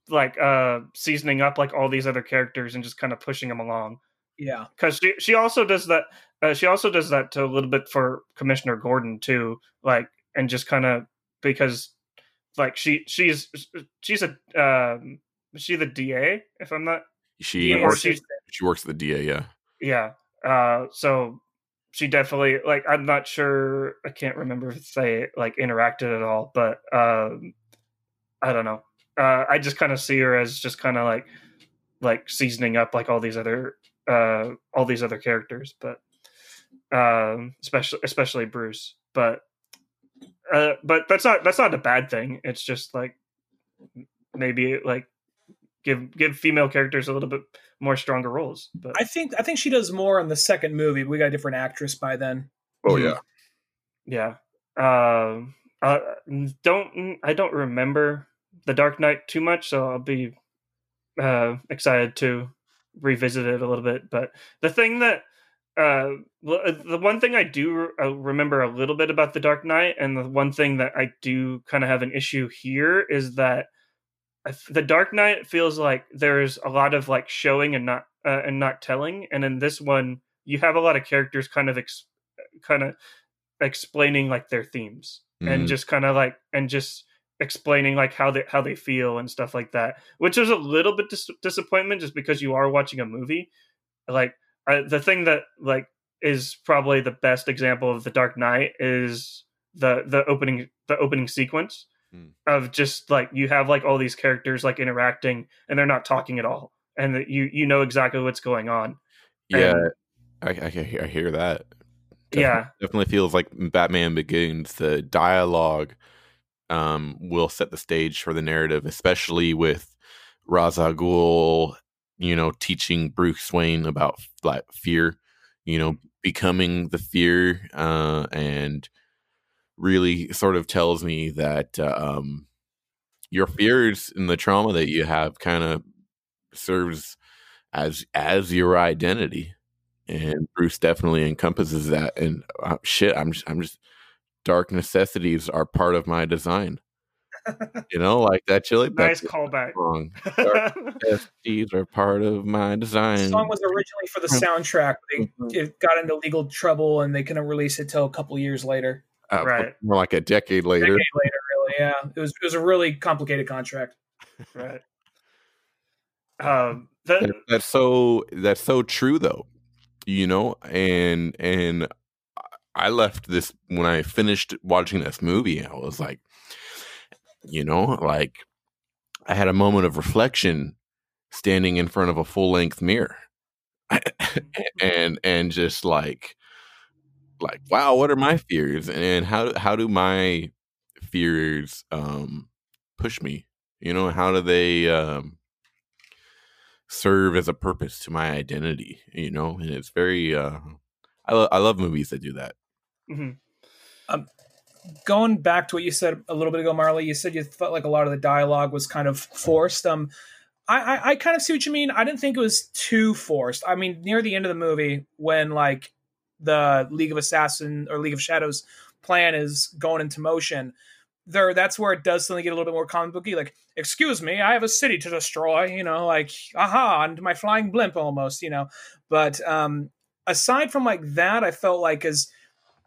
like uh seasoning up like all these other characters and just kind of pushing them along. yeah, because she she also does that. Uh, she also does that to a little bit for Commissioner Gordon too, like and just kind of because like she she's she's a um is she the DA if I'm not She or works, she's she works at the DA, yeah. yeah uh so she definitely like I'm not sure I can't remember if they like interacted at all but um I don't know. Uh I just kind of see her as just kind of like like seasoning up like all these other uh all these other characters but um especially especially Bruce but uh but that's not that's not a bad thing. It's just like maybe like give give female characters a little bit more stronger roles but I think I think she does more in the second movie. We got a different actress by then. Oh yeah, yeah um uh, don't i don't remember the dark knight too much so i'll be uh excited to revisit it a little bit but the thing that uh the one thing i do uh, remember a little bit about the dark knight and the one thing that i do kind of have an issue here is that I f- the dark knight feels like there's a lot of like showing and not uh, and not telling and in this one you have a lot of characters kind of ex- kind of explaining like their themes and Mhm. just kind of like and just explaining like how they how they feel and stuff like that which is a little bit dis- disappointment just because you are watching a movie like I, the thing that like is probably the best example of the dark knight is the the opening the opening sequence Hmm. of just like you have like all these characters like interacting and they're not talking at all and that you you know exactly what's going on Yeah, And- I, I, I hear- that. yeah Definitely feels like Batman Begins. The dialogue um, will set the stage for the narrative, especially with Ra's al Ghul, you know, teaching Bruce Wayne about like fear, you know, becoming the fear, uh, and really sort of tells me that uh, um, your fears and the trauma that you have kind of serves as as your identity and Bruce definitely encompasses that. And uh, shit, I'm just, I'm just dark necessities are part of my design. you know, like that chili nice callback. song. Dark necessities are part of my The design. song was originally for the soundtrack. They it got into legal trouble and they couldn't release it till a couple years later. Uh, Right. More like a decade A later. decade later, really. Yeah, it was it was a really complicated contract. right. Um, that, That- that's so that's so true though you know and and i left this when i finished watching this movie i was like you know like i had a moment of reflection standing in front of a full-length mirror and and just like like wow what are my fears and how how do my fears um push me you know how do they um serve as a purpose to my identity you know and it's very uh i, lo- I love movies that do that mhm. Going back to what you said a little bit ago, Marley, you said you felt like a lot of the dialogue was kind of forced. Um, I, I, I kind of see what you mean. I didn't think it was too forced. I mean, near the end of the movie, when like the League of Assassin or League of Shadows plan is going into motion, there that's where it does suddenly get a little bit more comic booky. Like, excuse me, I have a city to destroy. You know, like aha, and my flying blimp almost. You know, but um, aside from like that, I felt like as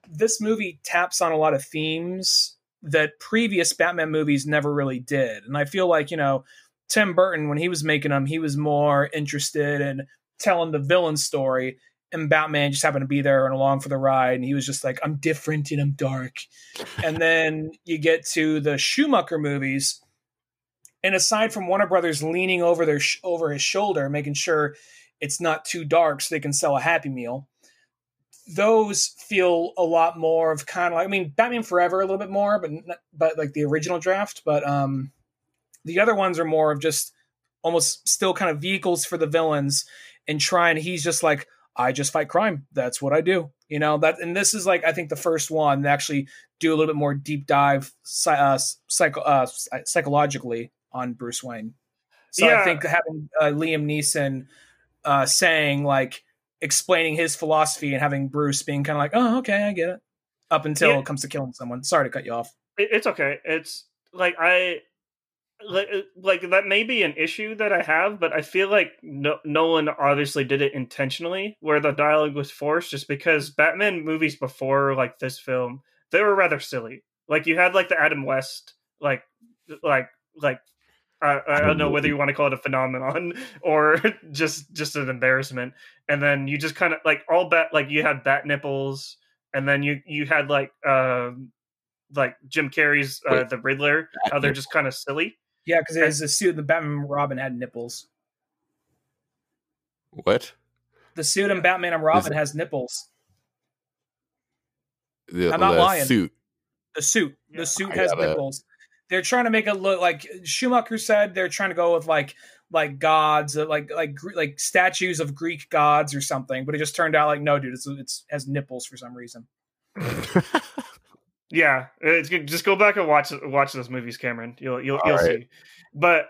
this movie taps on a lot of themes that previous Batman movies never really did. And I feel like, you know, Tim Burton, when he was making them, he was more interested in telling the villain story. And Batman just happened to be there and along for the ride. And he was just like, I'm different and I'm dark. and then you get to the Schumacher movies. And aside from Warner Brothers leaning over their sh- over his shoulder, making sure it's not too dark so they can sell a Happy Meal, those feel a lot more of kind of like I mean Batman Forever a little bit more, but but like the original draft. But um, the other ones are more of just almost still kind of vehicles for the villains and trying. He's just like I just fight crime. That's what I do. You know that, and this is like I think the first one to actually do a little bit more deep dive uh, psycho- uh, psychologically on Bruce Wayne. So I think having uh, Liam Neeson uh, saying like explaining his philosophy and having Bruce being kind of like, oh, okay, I get it, up until Yeah. it comes to killing someone. Sorry to cut you off. It's okay. It's like I like uh, like that may be an issue that I have, but I feel like no, Nolan obviously did it intentionally, where the dialogue was forced, just because Batman movies before like this film they were rather silly. Like you had like the Adam West like like like I, I don't know whether you want to call it a phenomenon or just just an embarrassment. And then you just kind of like all bat like you had bat nipples, and then you you had like um like Jim Carrey's uh, Wait. the Riddler. How they're just kind of silly. Yeah, because his the suit, the Batman and Robin had nipples. what The suit in Batman and Robin has nipples. the, I'm not the lying. suit The suit, Yeah. the suit I has gotta- nipples. They're trying to make it look like Schumacher said. They're trying to go with like like gods, uh, like like like statues of Greek gods or something. But it just turned out like no, dude, it's it's has nipples for some reason. Yeah, it's good. Just go back and watch watch those movies, Cameron. You'll you'll you'll right. see. But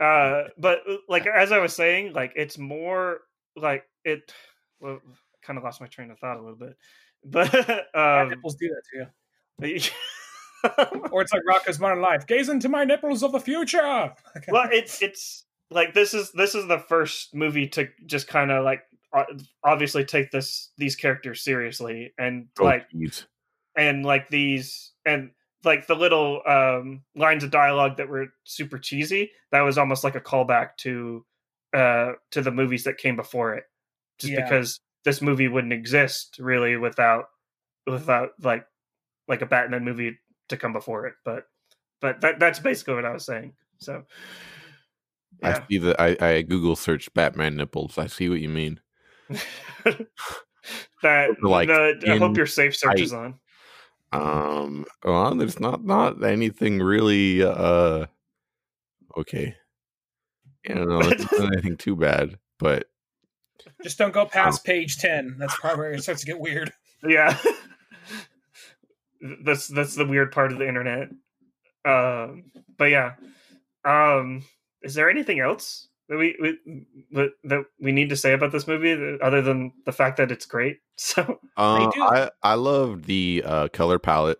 uh, but like as I was saying, like it's more like it. Well, kind of lost my train of thought a little bit, but Yeah, um, nipples do that to you. Or it's like Rocko's Modern Life. Gaze into my nipples of the future. well, it's it's like this is this is the first movie to just kind of like obviously take this these characters seriously and Oh, like jeez. And like these and like the little um lines of dialogue that were super cheesy that was almost like a callback to uh to the movies that came before it just Yeah. because this movie wouldn't exist really without without like like a batman movie to come before it but but that that's basically what i was saying so I see that. I, I Google search Batman nipples. I see what you mean. that Like, the, i hope your safe search is on Um, well, there's not not anything really. Uh, okay. I don't know. It's not anything too bad, but Just don't go past page ten. That's probably where it starts to get weird. Yeah. that's that's the weird part of the internet. Um but yeah. Um is there anything else that we, we that- that we need to say about this movie other than the fact that it's great? So uh, do. I I love the uh, color palette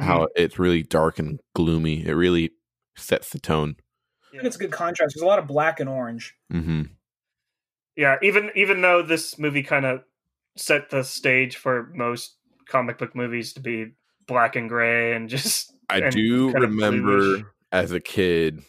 how it's really dark and gloomy. It really sets the tone. I think it's a good contrast. There's a lot of black and orange. hmm yeah even even though this movie kind of set the stage for most comic book movies to be black and gray and just I and do remember bluish. as a kid,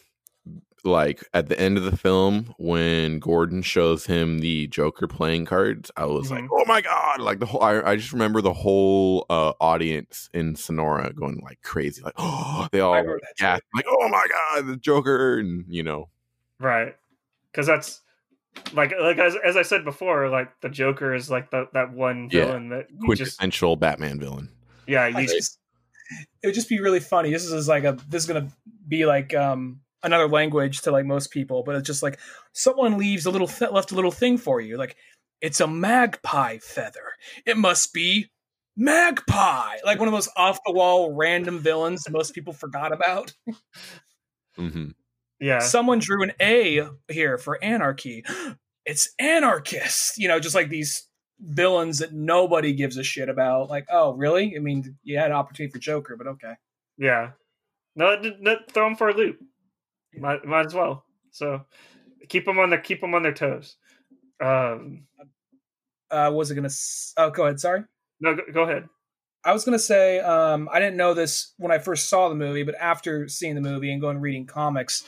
like at the end of the film when Gordon shows him the Joker playing cards. I was like, Mhm. "Oh my god!" Like the whole. I, I just remember the whole uh, audience in Sonora going like crazy, like, "Oh!" They all I remember that too. gasped, like, "Oh my god, the Joker!" And you know, right because that's like like as, as i said before like the joker is like the, that one Yeah. villain that you just quintessential Batman villain. yeah you just, it would just be really funny. This is like a this is gonna be like um another language to like most people, but it's just like someone leaves a little th- left a little thing for you. Like it's a magpie feather. It must be magpie. Like one of those off the wall random villains most people forgot about. hmm yeah Someone drew an A here for anarchy. It's anarchist. You know, just like these villains that nobody gives a shit about. Like, oh, really? I mean, you had an opportunity for Joker, but okay. yeah no, no, no throw them for a loop might, might as well so keep them on their keep them on their toes um Uh, was it gonna? s- Oh, go ahead. Sorry. no go, go ahead I was gonna say um, I didn't know this when I first saw the movie, but after seeing the movie and going reading comics,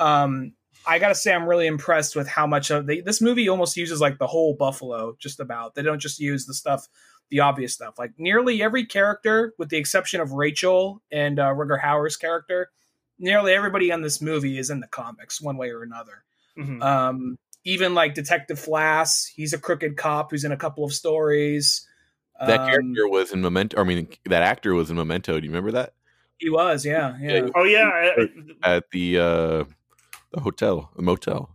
um, I gotta say I'm really impressed with how much of the, this movie almost uses like the whole Buffalo. Just about they don't just use the stuff, the obvious stuff. Like nearly every character, with the exception of Rachel and uh, Rutger Hauer's character, nearly everybody in this movie is in the comics one way or another. Mhm. Um, even like Detective Flass, he's a crooked cop who's in a couple of stories. That Um, character was in Memento. I mean, that actor was in Memento. Do you remember that He was, yeah, yeah. oh yeah I, I- at the uh the hotel, the motel?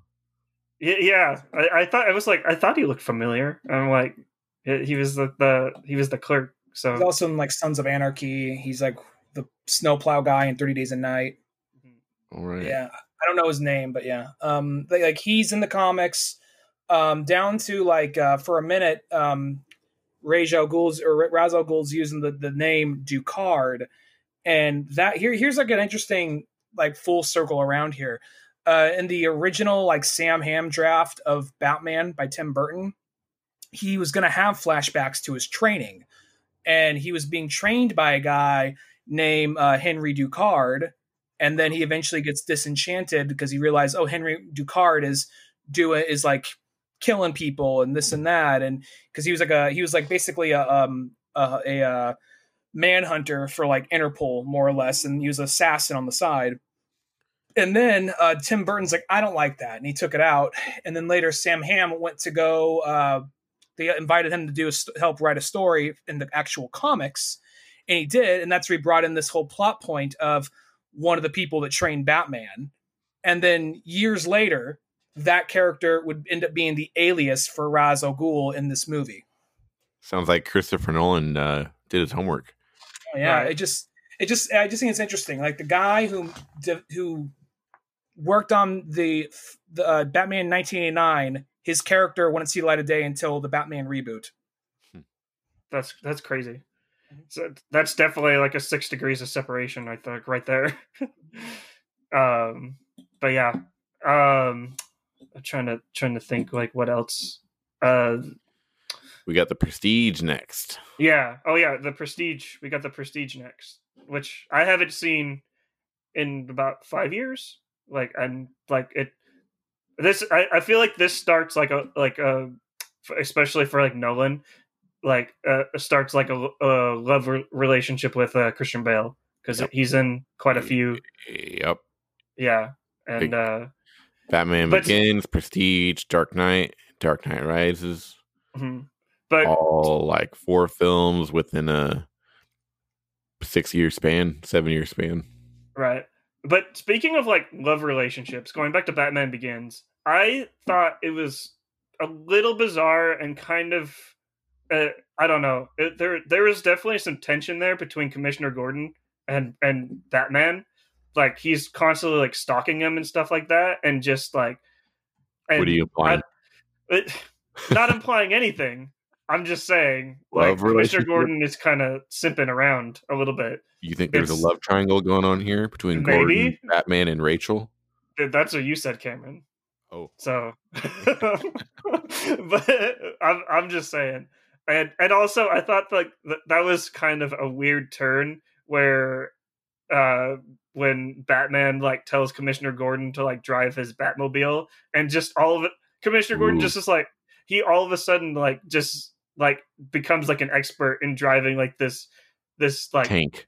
Yeah, yeah. I, I thought it was like I thought he looked familiar. I'm like, he he was the, the he was the clerk. So He's also in like Sons of Anarchy. He's like the snowplow guy in Thirty Days a Night. Right. Yeah, I don't know his name, but yeah, um, like, like he's in the comics. Um, down to like uh, for a minute, um, Ra's al or Ra's al using the the name Ducard, and that here here's like an interesting like full circle around here. Uh, in the original like Sam Hamm draft of Batman by Tim Burton, he was going to have flashbacks to his training, and he was being trained by a guy named uh, Henry Ducard, and then he eventually gets disenchanted because he realized, oh, Henry Ducard is doing is like killing people and this and that, and because he was like a he was like basically a um a, a, uh manhunter for like Interpol more or less, and he was an assassin on the side. And then uh, Tim Burton's like, I don't like that, and he took it out. And then later, Sam Hamm went to go. Uh, they invited him to do a help write a story in the actual comics, and he did. And that's where he brought in this whole plot point of one of the people that trained Batman. And then years later, that character would end up being the alias for Ra's al Ghul in this movie. Sounds like Christopher Nolan uh, did his homework. Oh, yeah, Right. it just it just I just think it's interesting. Like the guy who who worked on the the uh, Batman 1989, his character wouldn't see the light of day until the Batman reboot. that's that's crazy. So that's definitely like a six degrees of separation. I think right there. um, but yeah, um, I'm trying to trying to think like what else. Uh, We got the Prestige next. yeah. Oh yeah, the Prestige. We got the Prestige next, which I haven't seen in about five years. Like and like it. This I, I feel like this starts like a like a especially for like Nolan, like uh, starts like a, a love re- relationship with uh, Christian Bale because Yep. he's in quite a few. Yep. Yeah, and Big- uh, Batman But- Begins, Prestige, Dark Knight, Dark Knight Rises. mhm. but all like four films within a six year span, seven year span. Right. But speaking of like love relationships, going back to Batman Begins, I thought it was a little bizarre and kind of uh, I don't know. It, there there was definitely some tension there between Commissioner Gordon and and that man. Like he's constantly like stalking him and stuff like that and just like and what are you implying? it, not implying anything. I'm just saying, like Love Commissioner relationship? Gordon is kind of simping around a little bit. You think there's a love triangle going on here between Maybe. Gordon, Batman, and Rachel? That's what you said, Cameron. Oh, So, but I'm I'm just saying, and and also I thought like th- that was kind of a weird turn where, uh, when Batman like tells Commissioner Gordon to like drive his Batmobile, and just all of it, Commissioner Gordon Ooh. just is like he all of a sudden like just like becomes like an expert in driving like this this like tank.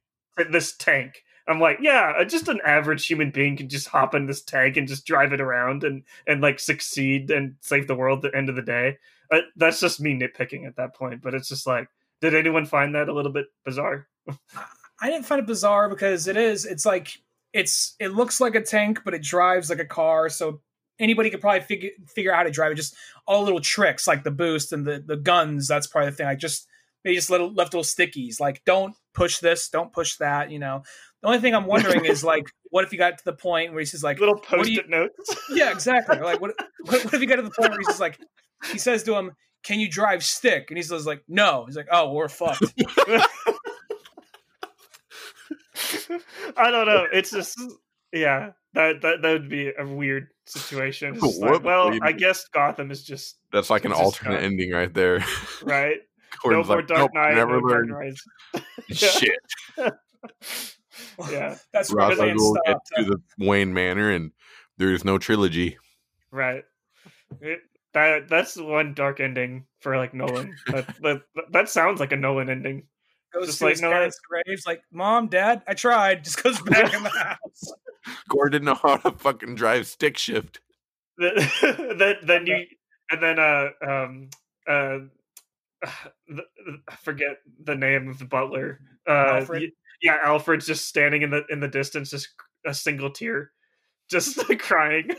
this tank. I'm like, yeah, uh, just an average human being can just hop in this tank and just drive it around and and like succeed and save the world at the end of the day. Uh, that's just me nitpicking at that point, but it's just like, did anyone find that a little bit bizarre? I didn't find it bizarre because it is. It's like it's it looks like a tank, but it drives like a car. So anybody could probably figure figure out how to drive it. Just all little tricks like the boost and the the guns. That's probably the thing. I just they just little left little stickies. Like don't push this, don't push that. You know. The only thing I'm wondering is like, what if you got to the point where he's just like, Little what post-it you- notes. yeah, exactly. Like, what, what, what if you got to the point where he's just like, he says to him, "Can you drive stick?" And he says like, "No." He's like, "Oh, we're fucked." I don't know. It's just yeah, that that that would be a weird situation. It's like, well, I guess Gotham is just That's like an alternate not- ending right there. right. Gordon's no more like, Dark "Nope, Knight, never no Dark learned shit. Yeah, That's where Ra's al everything Ghul stopped. gets to the Wayne Manor, and there's no trilogy. right. It, that that's one dark ending for like Nolan. That that, that sounds like a Nolan ending. goes Just to like, his no, parents' graves, like, "Mom, Dad, I tried." Just goes back in the house. Gordon didn't know how to fucking drive stick shift. then then you and then uh um uh I forget the name of the butler. Uh, Alfred? Yeah, Alfred's just standing in the in the distance, just a single tear, just like crying.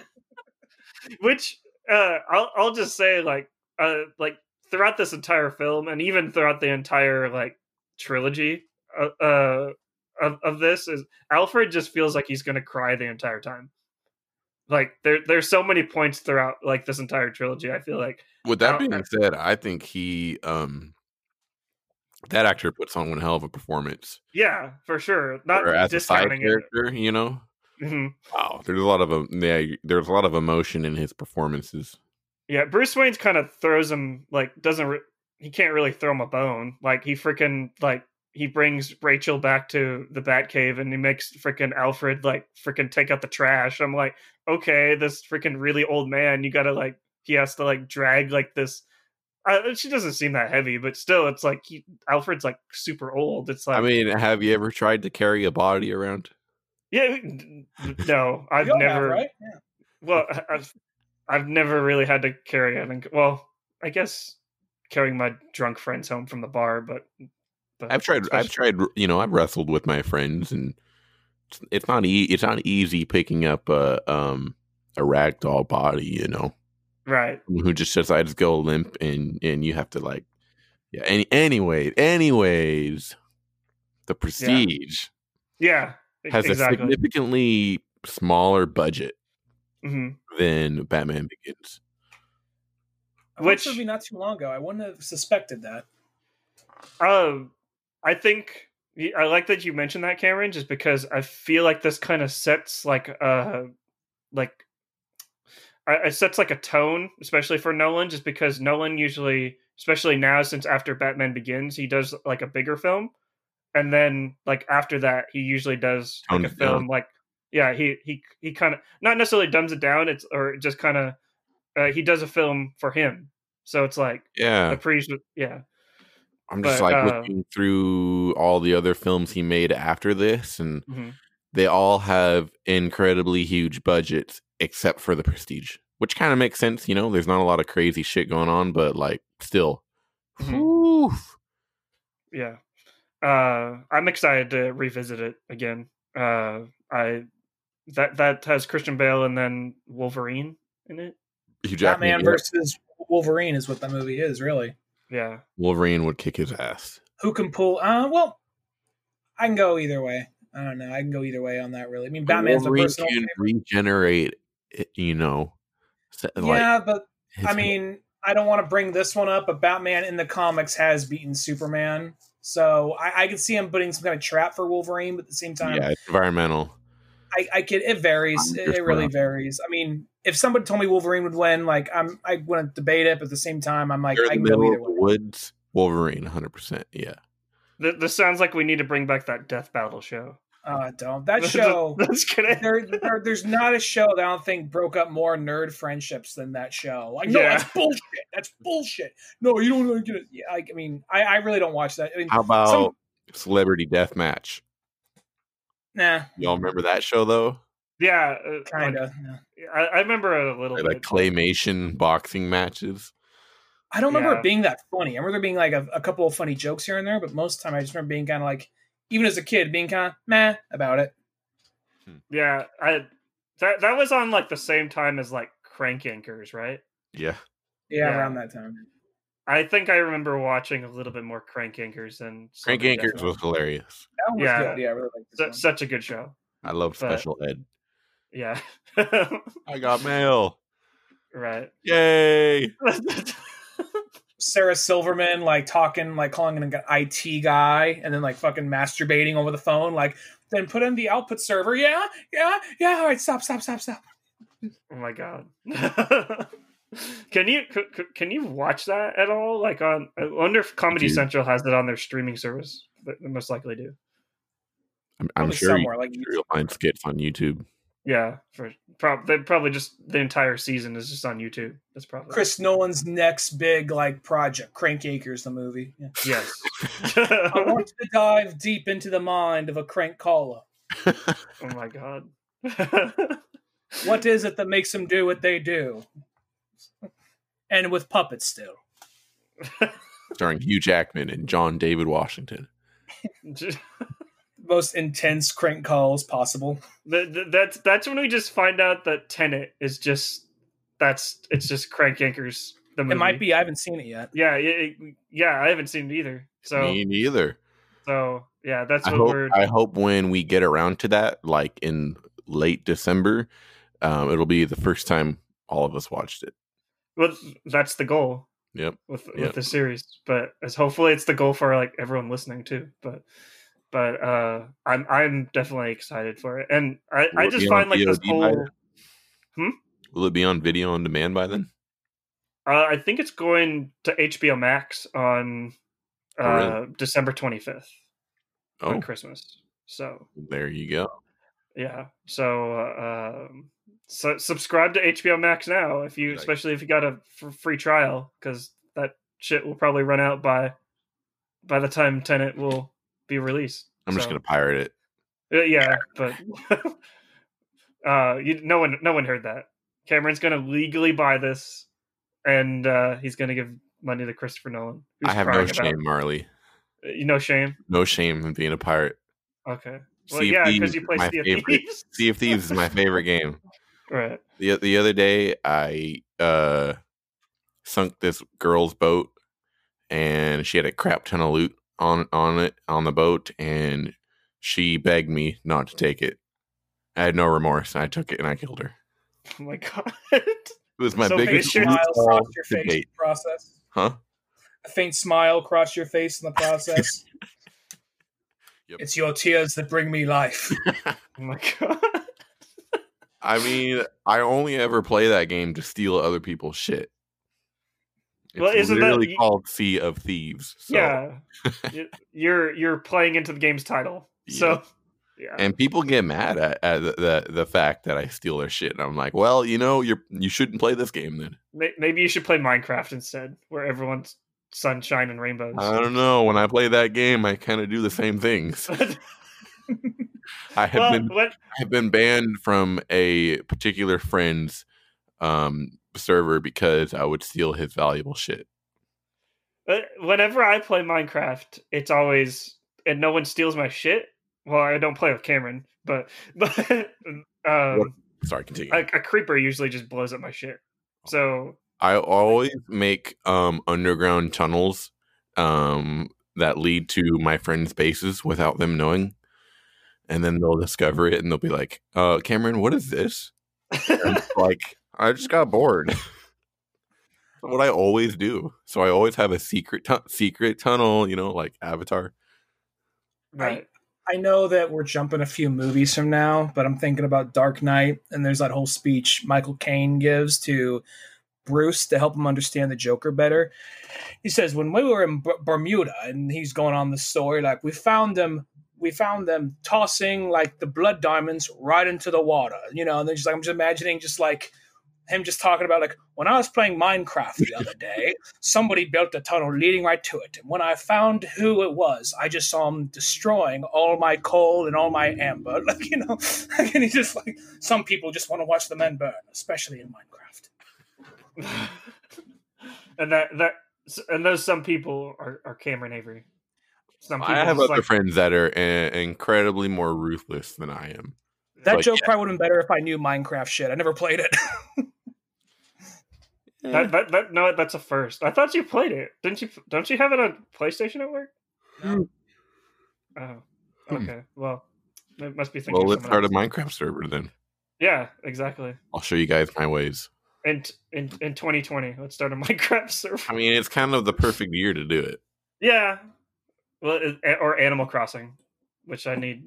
Which uh, I'll I'll just say like uh like throughout this entire film and even throughout the entire like trilogy uh, uh of, of this is Alfred just feels like he's gonna cry the entire time. Like there there's so many points throughout like this entire trilogy. I feel like With that Al- being said, I think he um that actor puts on one hell of a performance. yeah, for sure. Not or as a side discounting it. character, you know. Mhm. Wow, there's a lot of yeah, there's a lot of emotion in his performances. Yeah, Bruce Wayne's kind of throws him like doesn't re- he can't really throw him a bone. Like he freaking like he brings Rachel back to the Batcave and he makes freaking Alfred like freaking take out the trash. I'm like, okay, this freaking really old man, you gotta like he has to like drag like this. Uh, she doesn't seem that heavy, but still, it's like he, Alfred's like super old. It's like, I mean, have you ever tried to carry a body around? yeah, n- n- no, I've You all have, never. right? Yeah. Well, I- I've I've never really had to carry it. And, well, I guess carrying my drunk friends home from the bar, but, but I've tried. I've tried. You know, I've wrestled with my friends, and it's, it's not e- It's not easy picking up a um a ragdoll body. You know, right. who just decides to go limp, and and you have to like, yeah. Any anyway, anyways, the Prestige Yeah, e- has a significantly smaller budget hmm than Batman Begins. I Which- the movie not too long ago. I wouldn't have suspected that. Um, I think I like that you mentioned that, Cameron, just because I feel like this kind of sets like uh like I- it sets like a tone, especially for Nolan, just because Nolan usually, especially now since after Batman Begins, he does like a bigger film, and then like after that, he usually does like a film down. like yeah, he he he kind of not necessarily dumbs it down, it's or just kind of uh, he does a film for him, so it's like Yeah, appreciate yeah. I'm just but, like uh, looking through all the other films he made after this, and mhm. they all have incredibly huge budgets except for the Prestige, which kind of makes sense. You know, there's not a lot of crazy shit going on, but like still, Mhm. yeah uh i'm excited to revisit it again uh i that that has christian bale and then wolverine in it Hugh Jackman, Batman versus Wolverine is what that movie is, really. yeah Wolverine would kick his ass. Who can pull? Uh, well, I can go either way. I don't know. I can go either way on that. Really, I mean, Batman's my Wolverine personal can favorite. regenerate. It, You know, like, yeah, but I mean, I don't want to bring this one up, but Batman in the comics has beaten Superman. So I, I can see him putting some kind of trap for Wolverine, but at the same time, yeah, it's environmental. I, I could. It varies. It, it really varies. I mean, if somebody told me Wolverine would win, like I'm, I wouldn't debate it. But at the same time, I'm like, They're I the can go either the way. woods. Wolverine, 100. percent Yeah, This sounds like we need to bring back that Death Battle show. Uh, don't that show. That's gonna. there, there, there's not a show that I don't think broke up more nerd friendships than that show. Like, no, Yeah. that's bullshit. That's bullshit. No, you don't like it. Yeah, like, I mean, I, I really don't watch that. I mean, how about Some- Celebrity Death Match? nah, Y'all remember that show though? Yeah, uh, kind of. I, I remember a little Like, like bit. claymation boxing matches. I don't remember Yeah. it being that funny. I remember there being like a, a couple of funny jokes here and there, but most of the time I just remember being kind of like, even as a kid, being kind of meh about it. Hmm. Yeah, I that that was on like the same time as like Crank Yankers, right? Yeah, Yeah, Yeah. around that time. I think I remember watching a little bit more Crank Yankers than Crank Yankers Deathmatch. was hilarious. That was Yeah. good. Yeah, I really like this such a good show. I love But- Special Ed. Yeah, I got mail. right. Yay! Sarah Silverman like talking, like calling an IT guy, and then like fucking masturbating over the phone. Like, then put in the output server. Yeah, yeah, yeah. All right, stop, stop, stop, stop. oh my god. can you c- c- can you watch that at all? Like on, I wonder if Comedy do. Central has it on their streaming service. But they most likely do. I'm, I'm Probably sure you, somewhere like you'll find skits on YouTube. Yeah, for prob they probably just the entire season is just on YouTube. That's probably Chris Nolan's next big like project, Crank Yankers, the movie. Yeah. Yes. I want to dive deep into the mind of a crank caller. oh my god. What is it that makes them do what they do? And with puppets still. Starring Hugh Jackman and John David Washington. Most intense crank calls possible. Th- th- that's that's when we just find out that Tenet is just that's it's just Crank Yankers. The movie. It might be. I haven't seen it yet. Yeah, it, it- yeah. I haven't seen it either. So Me neither. so yeah, that's I what hope, we're. I hope when we get around to that, like in late December, um, it'll be the first time all of us watched it. well, that's the goal Yep. with Yeah. with the series. But as hopefully it's the goal for like everyone listening too. But but uh I'm I'm definitely excited for it, and I I just find like this VOD whole. Will it be on video on demand by then? Uh, I think it's going to HBO Max on uh, Oh, really? December 25th on Oh, Christmas. So there you go. yeah, so uh, um, so subscribe to HBO Max now if you, Like- especially if you got a f- free trial, because that shit will probably run out by by the time Tenet will be released. I'm just gonna pirate it. Uh, yeah, but uh, you, no one, no one heard that. Cameron's going to legally buy this, and uh, he's going to give money to Christopher Nolan. who's I have no crying about- shame, Marley. Uh, You know shame. No shame in being a pirate. Okay. Well, Sea of yeah, because you play my Sea of favorite. Thieves. Sea of Thieves is my favorite game. right. the The other day, I uh sunk this girl's boat, and she had a crap ton of loot on on it on the boat, and she begged me not to take it. I had no remorse. I took it and I killed her. Oh my god. It was my So biggest. Smile across your face in the process. Huh? A faint smile across your face in the process. Yep. It's your tears that bring me life. oh my god. I mean, I only ever play that game to steal other people's shit. It's Well, isn't that- literally you- called Sea of Thieves. So, Yeah. You're you're playing into the game's title. So yeah. and people get mad at, at the, the the fact that I steal their shit, and I'm like, well, you know, you're you shouldn't play this game then. Maybe you should play Minecraft instead, where everyone's sunshine and rainbows. I don't know. When I play that game, I kind of do the same things. I have well, been what, I have been banned from a particular friend's um, server because I would steal his valuable shit. uh, whenever I play Minecraft, it's always and no one steals my shit. Well, I don't play with Cameron, but but um, Sorry, continue. a, a creeper usually just blows up my shit. So I always make um, underground tunnels um, that lead to my friends' bases without them knowing. And then they'll discover it and they'll be like, uh, Cameron, what is this? Like, I just got bored. what I always do. So I always have a secret tu- secret tunnel, you know, like Avatar. Right. I know that we're jumping a few movies from now, but I'm thinking about Dark Knight, and there's that whole speech Michael Caine gives to Bruce to help him understand the Joker better. He says, "When we were in B- Bermuda, and he's going on the story, like we found them, we found them tossing like the blood diamonds right into the water, you know." And then just like I'm just imagining, just like him just talking about like when I was playing Minecraft the other day, somebody built a tunnel leading right to it. And when I found who it was, I just saw him destroying all my coal and all my amber. Like, you know, and he's just like, some people just want to watch the men burn, especially in Minecraft. and that that and those some people are, are Cameron Avery. Some people I have other like- friends that are uh, incredibly more ruthless than I am. That Like, joke probably would have been better if I knew Minecraft shit. I never played it. That, that, that no, that's a first. I thought you played it. Didn't you? Don't you have it on PlayStation at work? No. Oh, Hmm. okay. Well, it must be thinking. well, of let's someone start a. Minecraft server then. Yeah, exactly. I'll show you guys my ways. In in in 2020, let's start a Minecraft server. I mean, it's kind of the perfect year to do it. Yeah. Well, it, or Animal Crossing, which I need.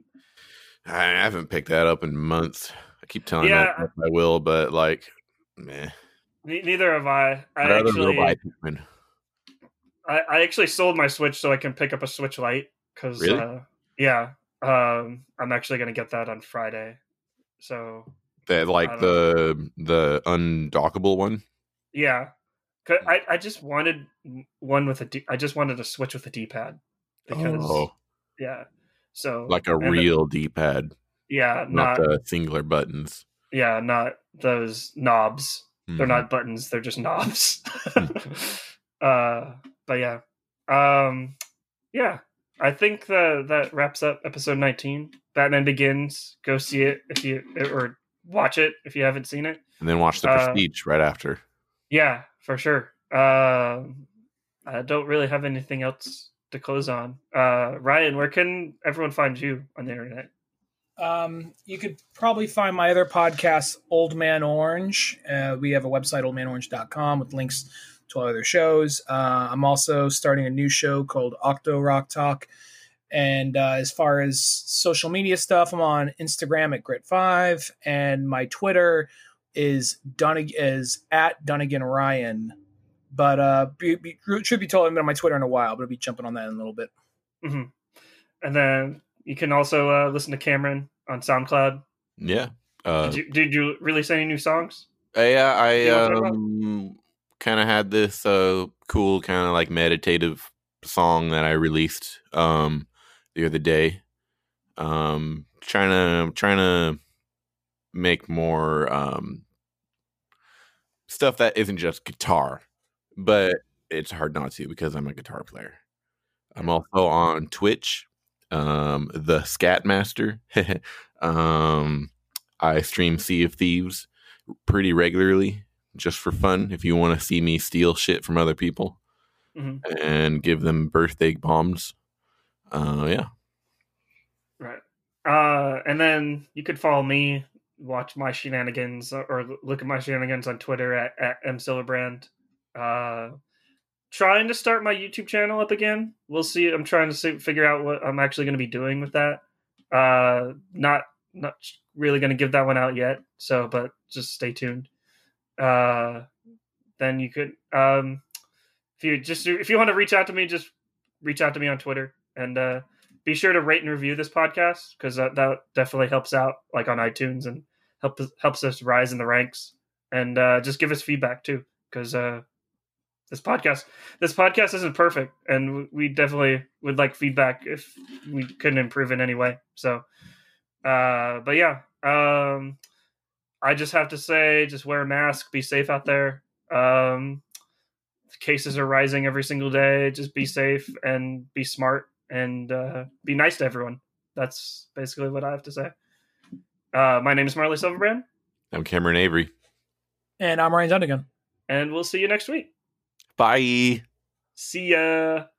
I haven't picked that up in months. I keep telling Yeah. myself I will, but like, meh. Ne- Neither have I. I go actually. I, I actually sold my Switch so I can pick up a Switch Lite because, Really? uh, yeah, um, I'm actually gonna get that on Friday. So That like the the undockable one. yeah, 'Cause I I just wanted one with a D. I just wanted a Switch with a D-pad because Oh, yeah. So like a real D-pad, yeah, not not, the singular buttons. yeah, not those knobs. They're Mhm. not buttons. They're just knobs. uh, but yeah, um, yeah. I think that that wraps up episode 19. Batman Begins. Go see it if you or watch it if you haven't seen it. and then watch the uh, Prestige right after. Yeah, for sure. Um, I don't really have anything else to close on. Uh, Ryan, where can everyone find you on the internet? Um, you could probably find my other podcast, Old Man Orange. Uh, we have a website, oldmanorange.com, with links to all other shows. Uh, I'm also starting a new show called Octo Rock Talk. And uh, as far as social media stuff, I'm on Instagram at Grit5, and my Twitter is Dunnig- is at Dunnigan Ryan. But uh, be, be, truth be told, I haven't been on my Twitter in a while, but I'll be jumping on that in a little bit. hmm And then you can also uh, listen to Cameron on SoundCloud. Yeah. Uh, Did you, did you release any new songs? Uh, yeah, I You know what I'm talking um, kind of had this uh, cool, kind of like meditative song that I released um, the other day. Um, trying to trying to make more um, stuff that isn't just guitar, but it's hard not to because I'm a guitar player. I'm also on Twitch, um, the Scatmaster. um, I stream Sea of Thieves pretty regularly just for fun if you want to see me steal shit from other people Mhm. and give them birthday bombs uh yeah Right. Uh, and then you could follow me, watch my shenanigans, or look at my shenanigans on Twitter at, at msilverbrand. Uh, trying to start my YouTube channel up again. We'll see. I'm trying to see, figure out what I'm actually going to be doing with that. Uh, not not really going to give that one out yet. So, but just stay tuned. Uh, then you could, um, if you just if you want to reach out to me, just reach out to me on Twitter and. uh be sure to rate and review this podcast because that, that definitely helps out like on itunes and help helps us rise in the ranks and uh, just give us feedback too because uh, this podcast this podcast isn't perfect and we definitely would like feedback if we couldn't improve in any way so uh, but yeah um, i just have to say just wear a mask be safe out there um, cases are rising every single day just be safe and be smart and uh, be nice to everyone. That's basically what I have to say. Uh, my name is Marley Silverbrand, i'm cameron avery And I'm Ryan Dunnigan. and we'll see you next week. Bye See ya.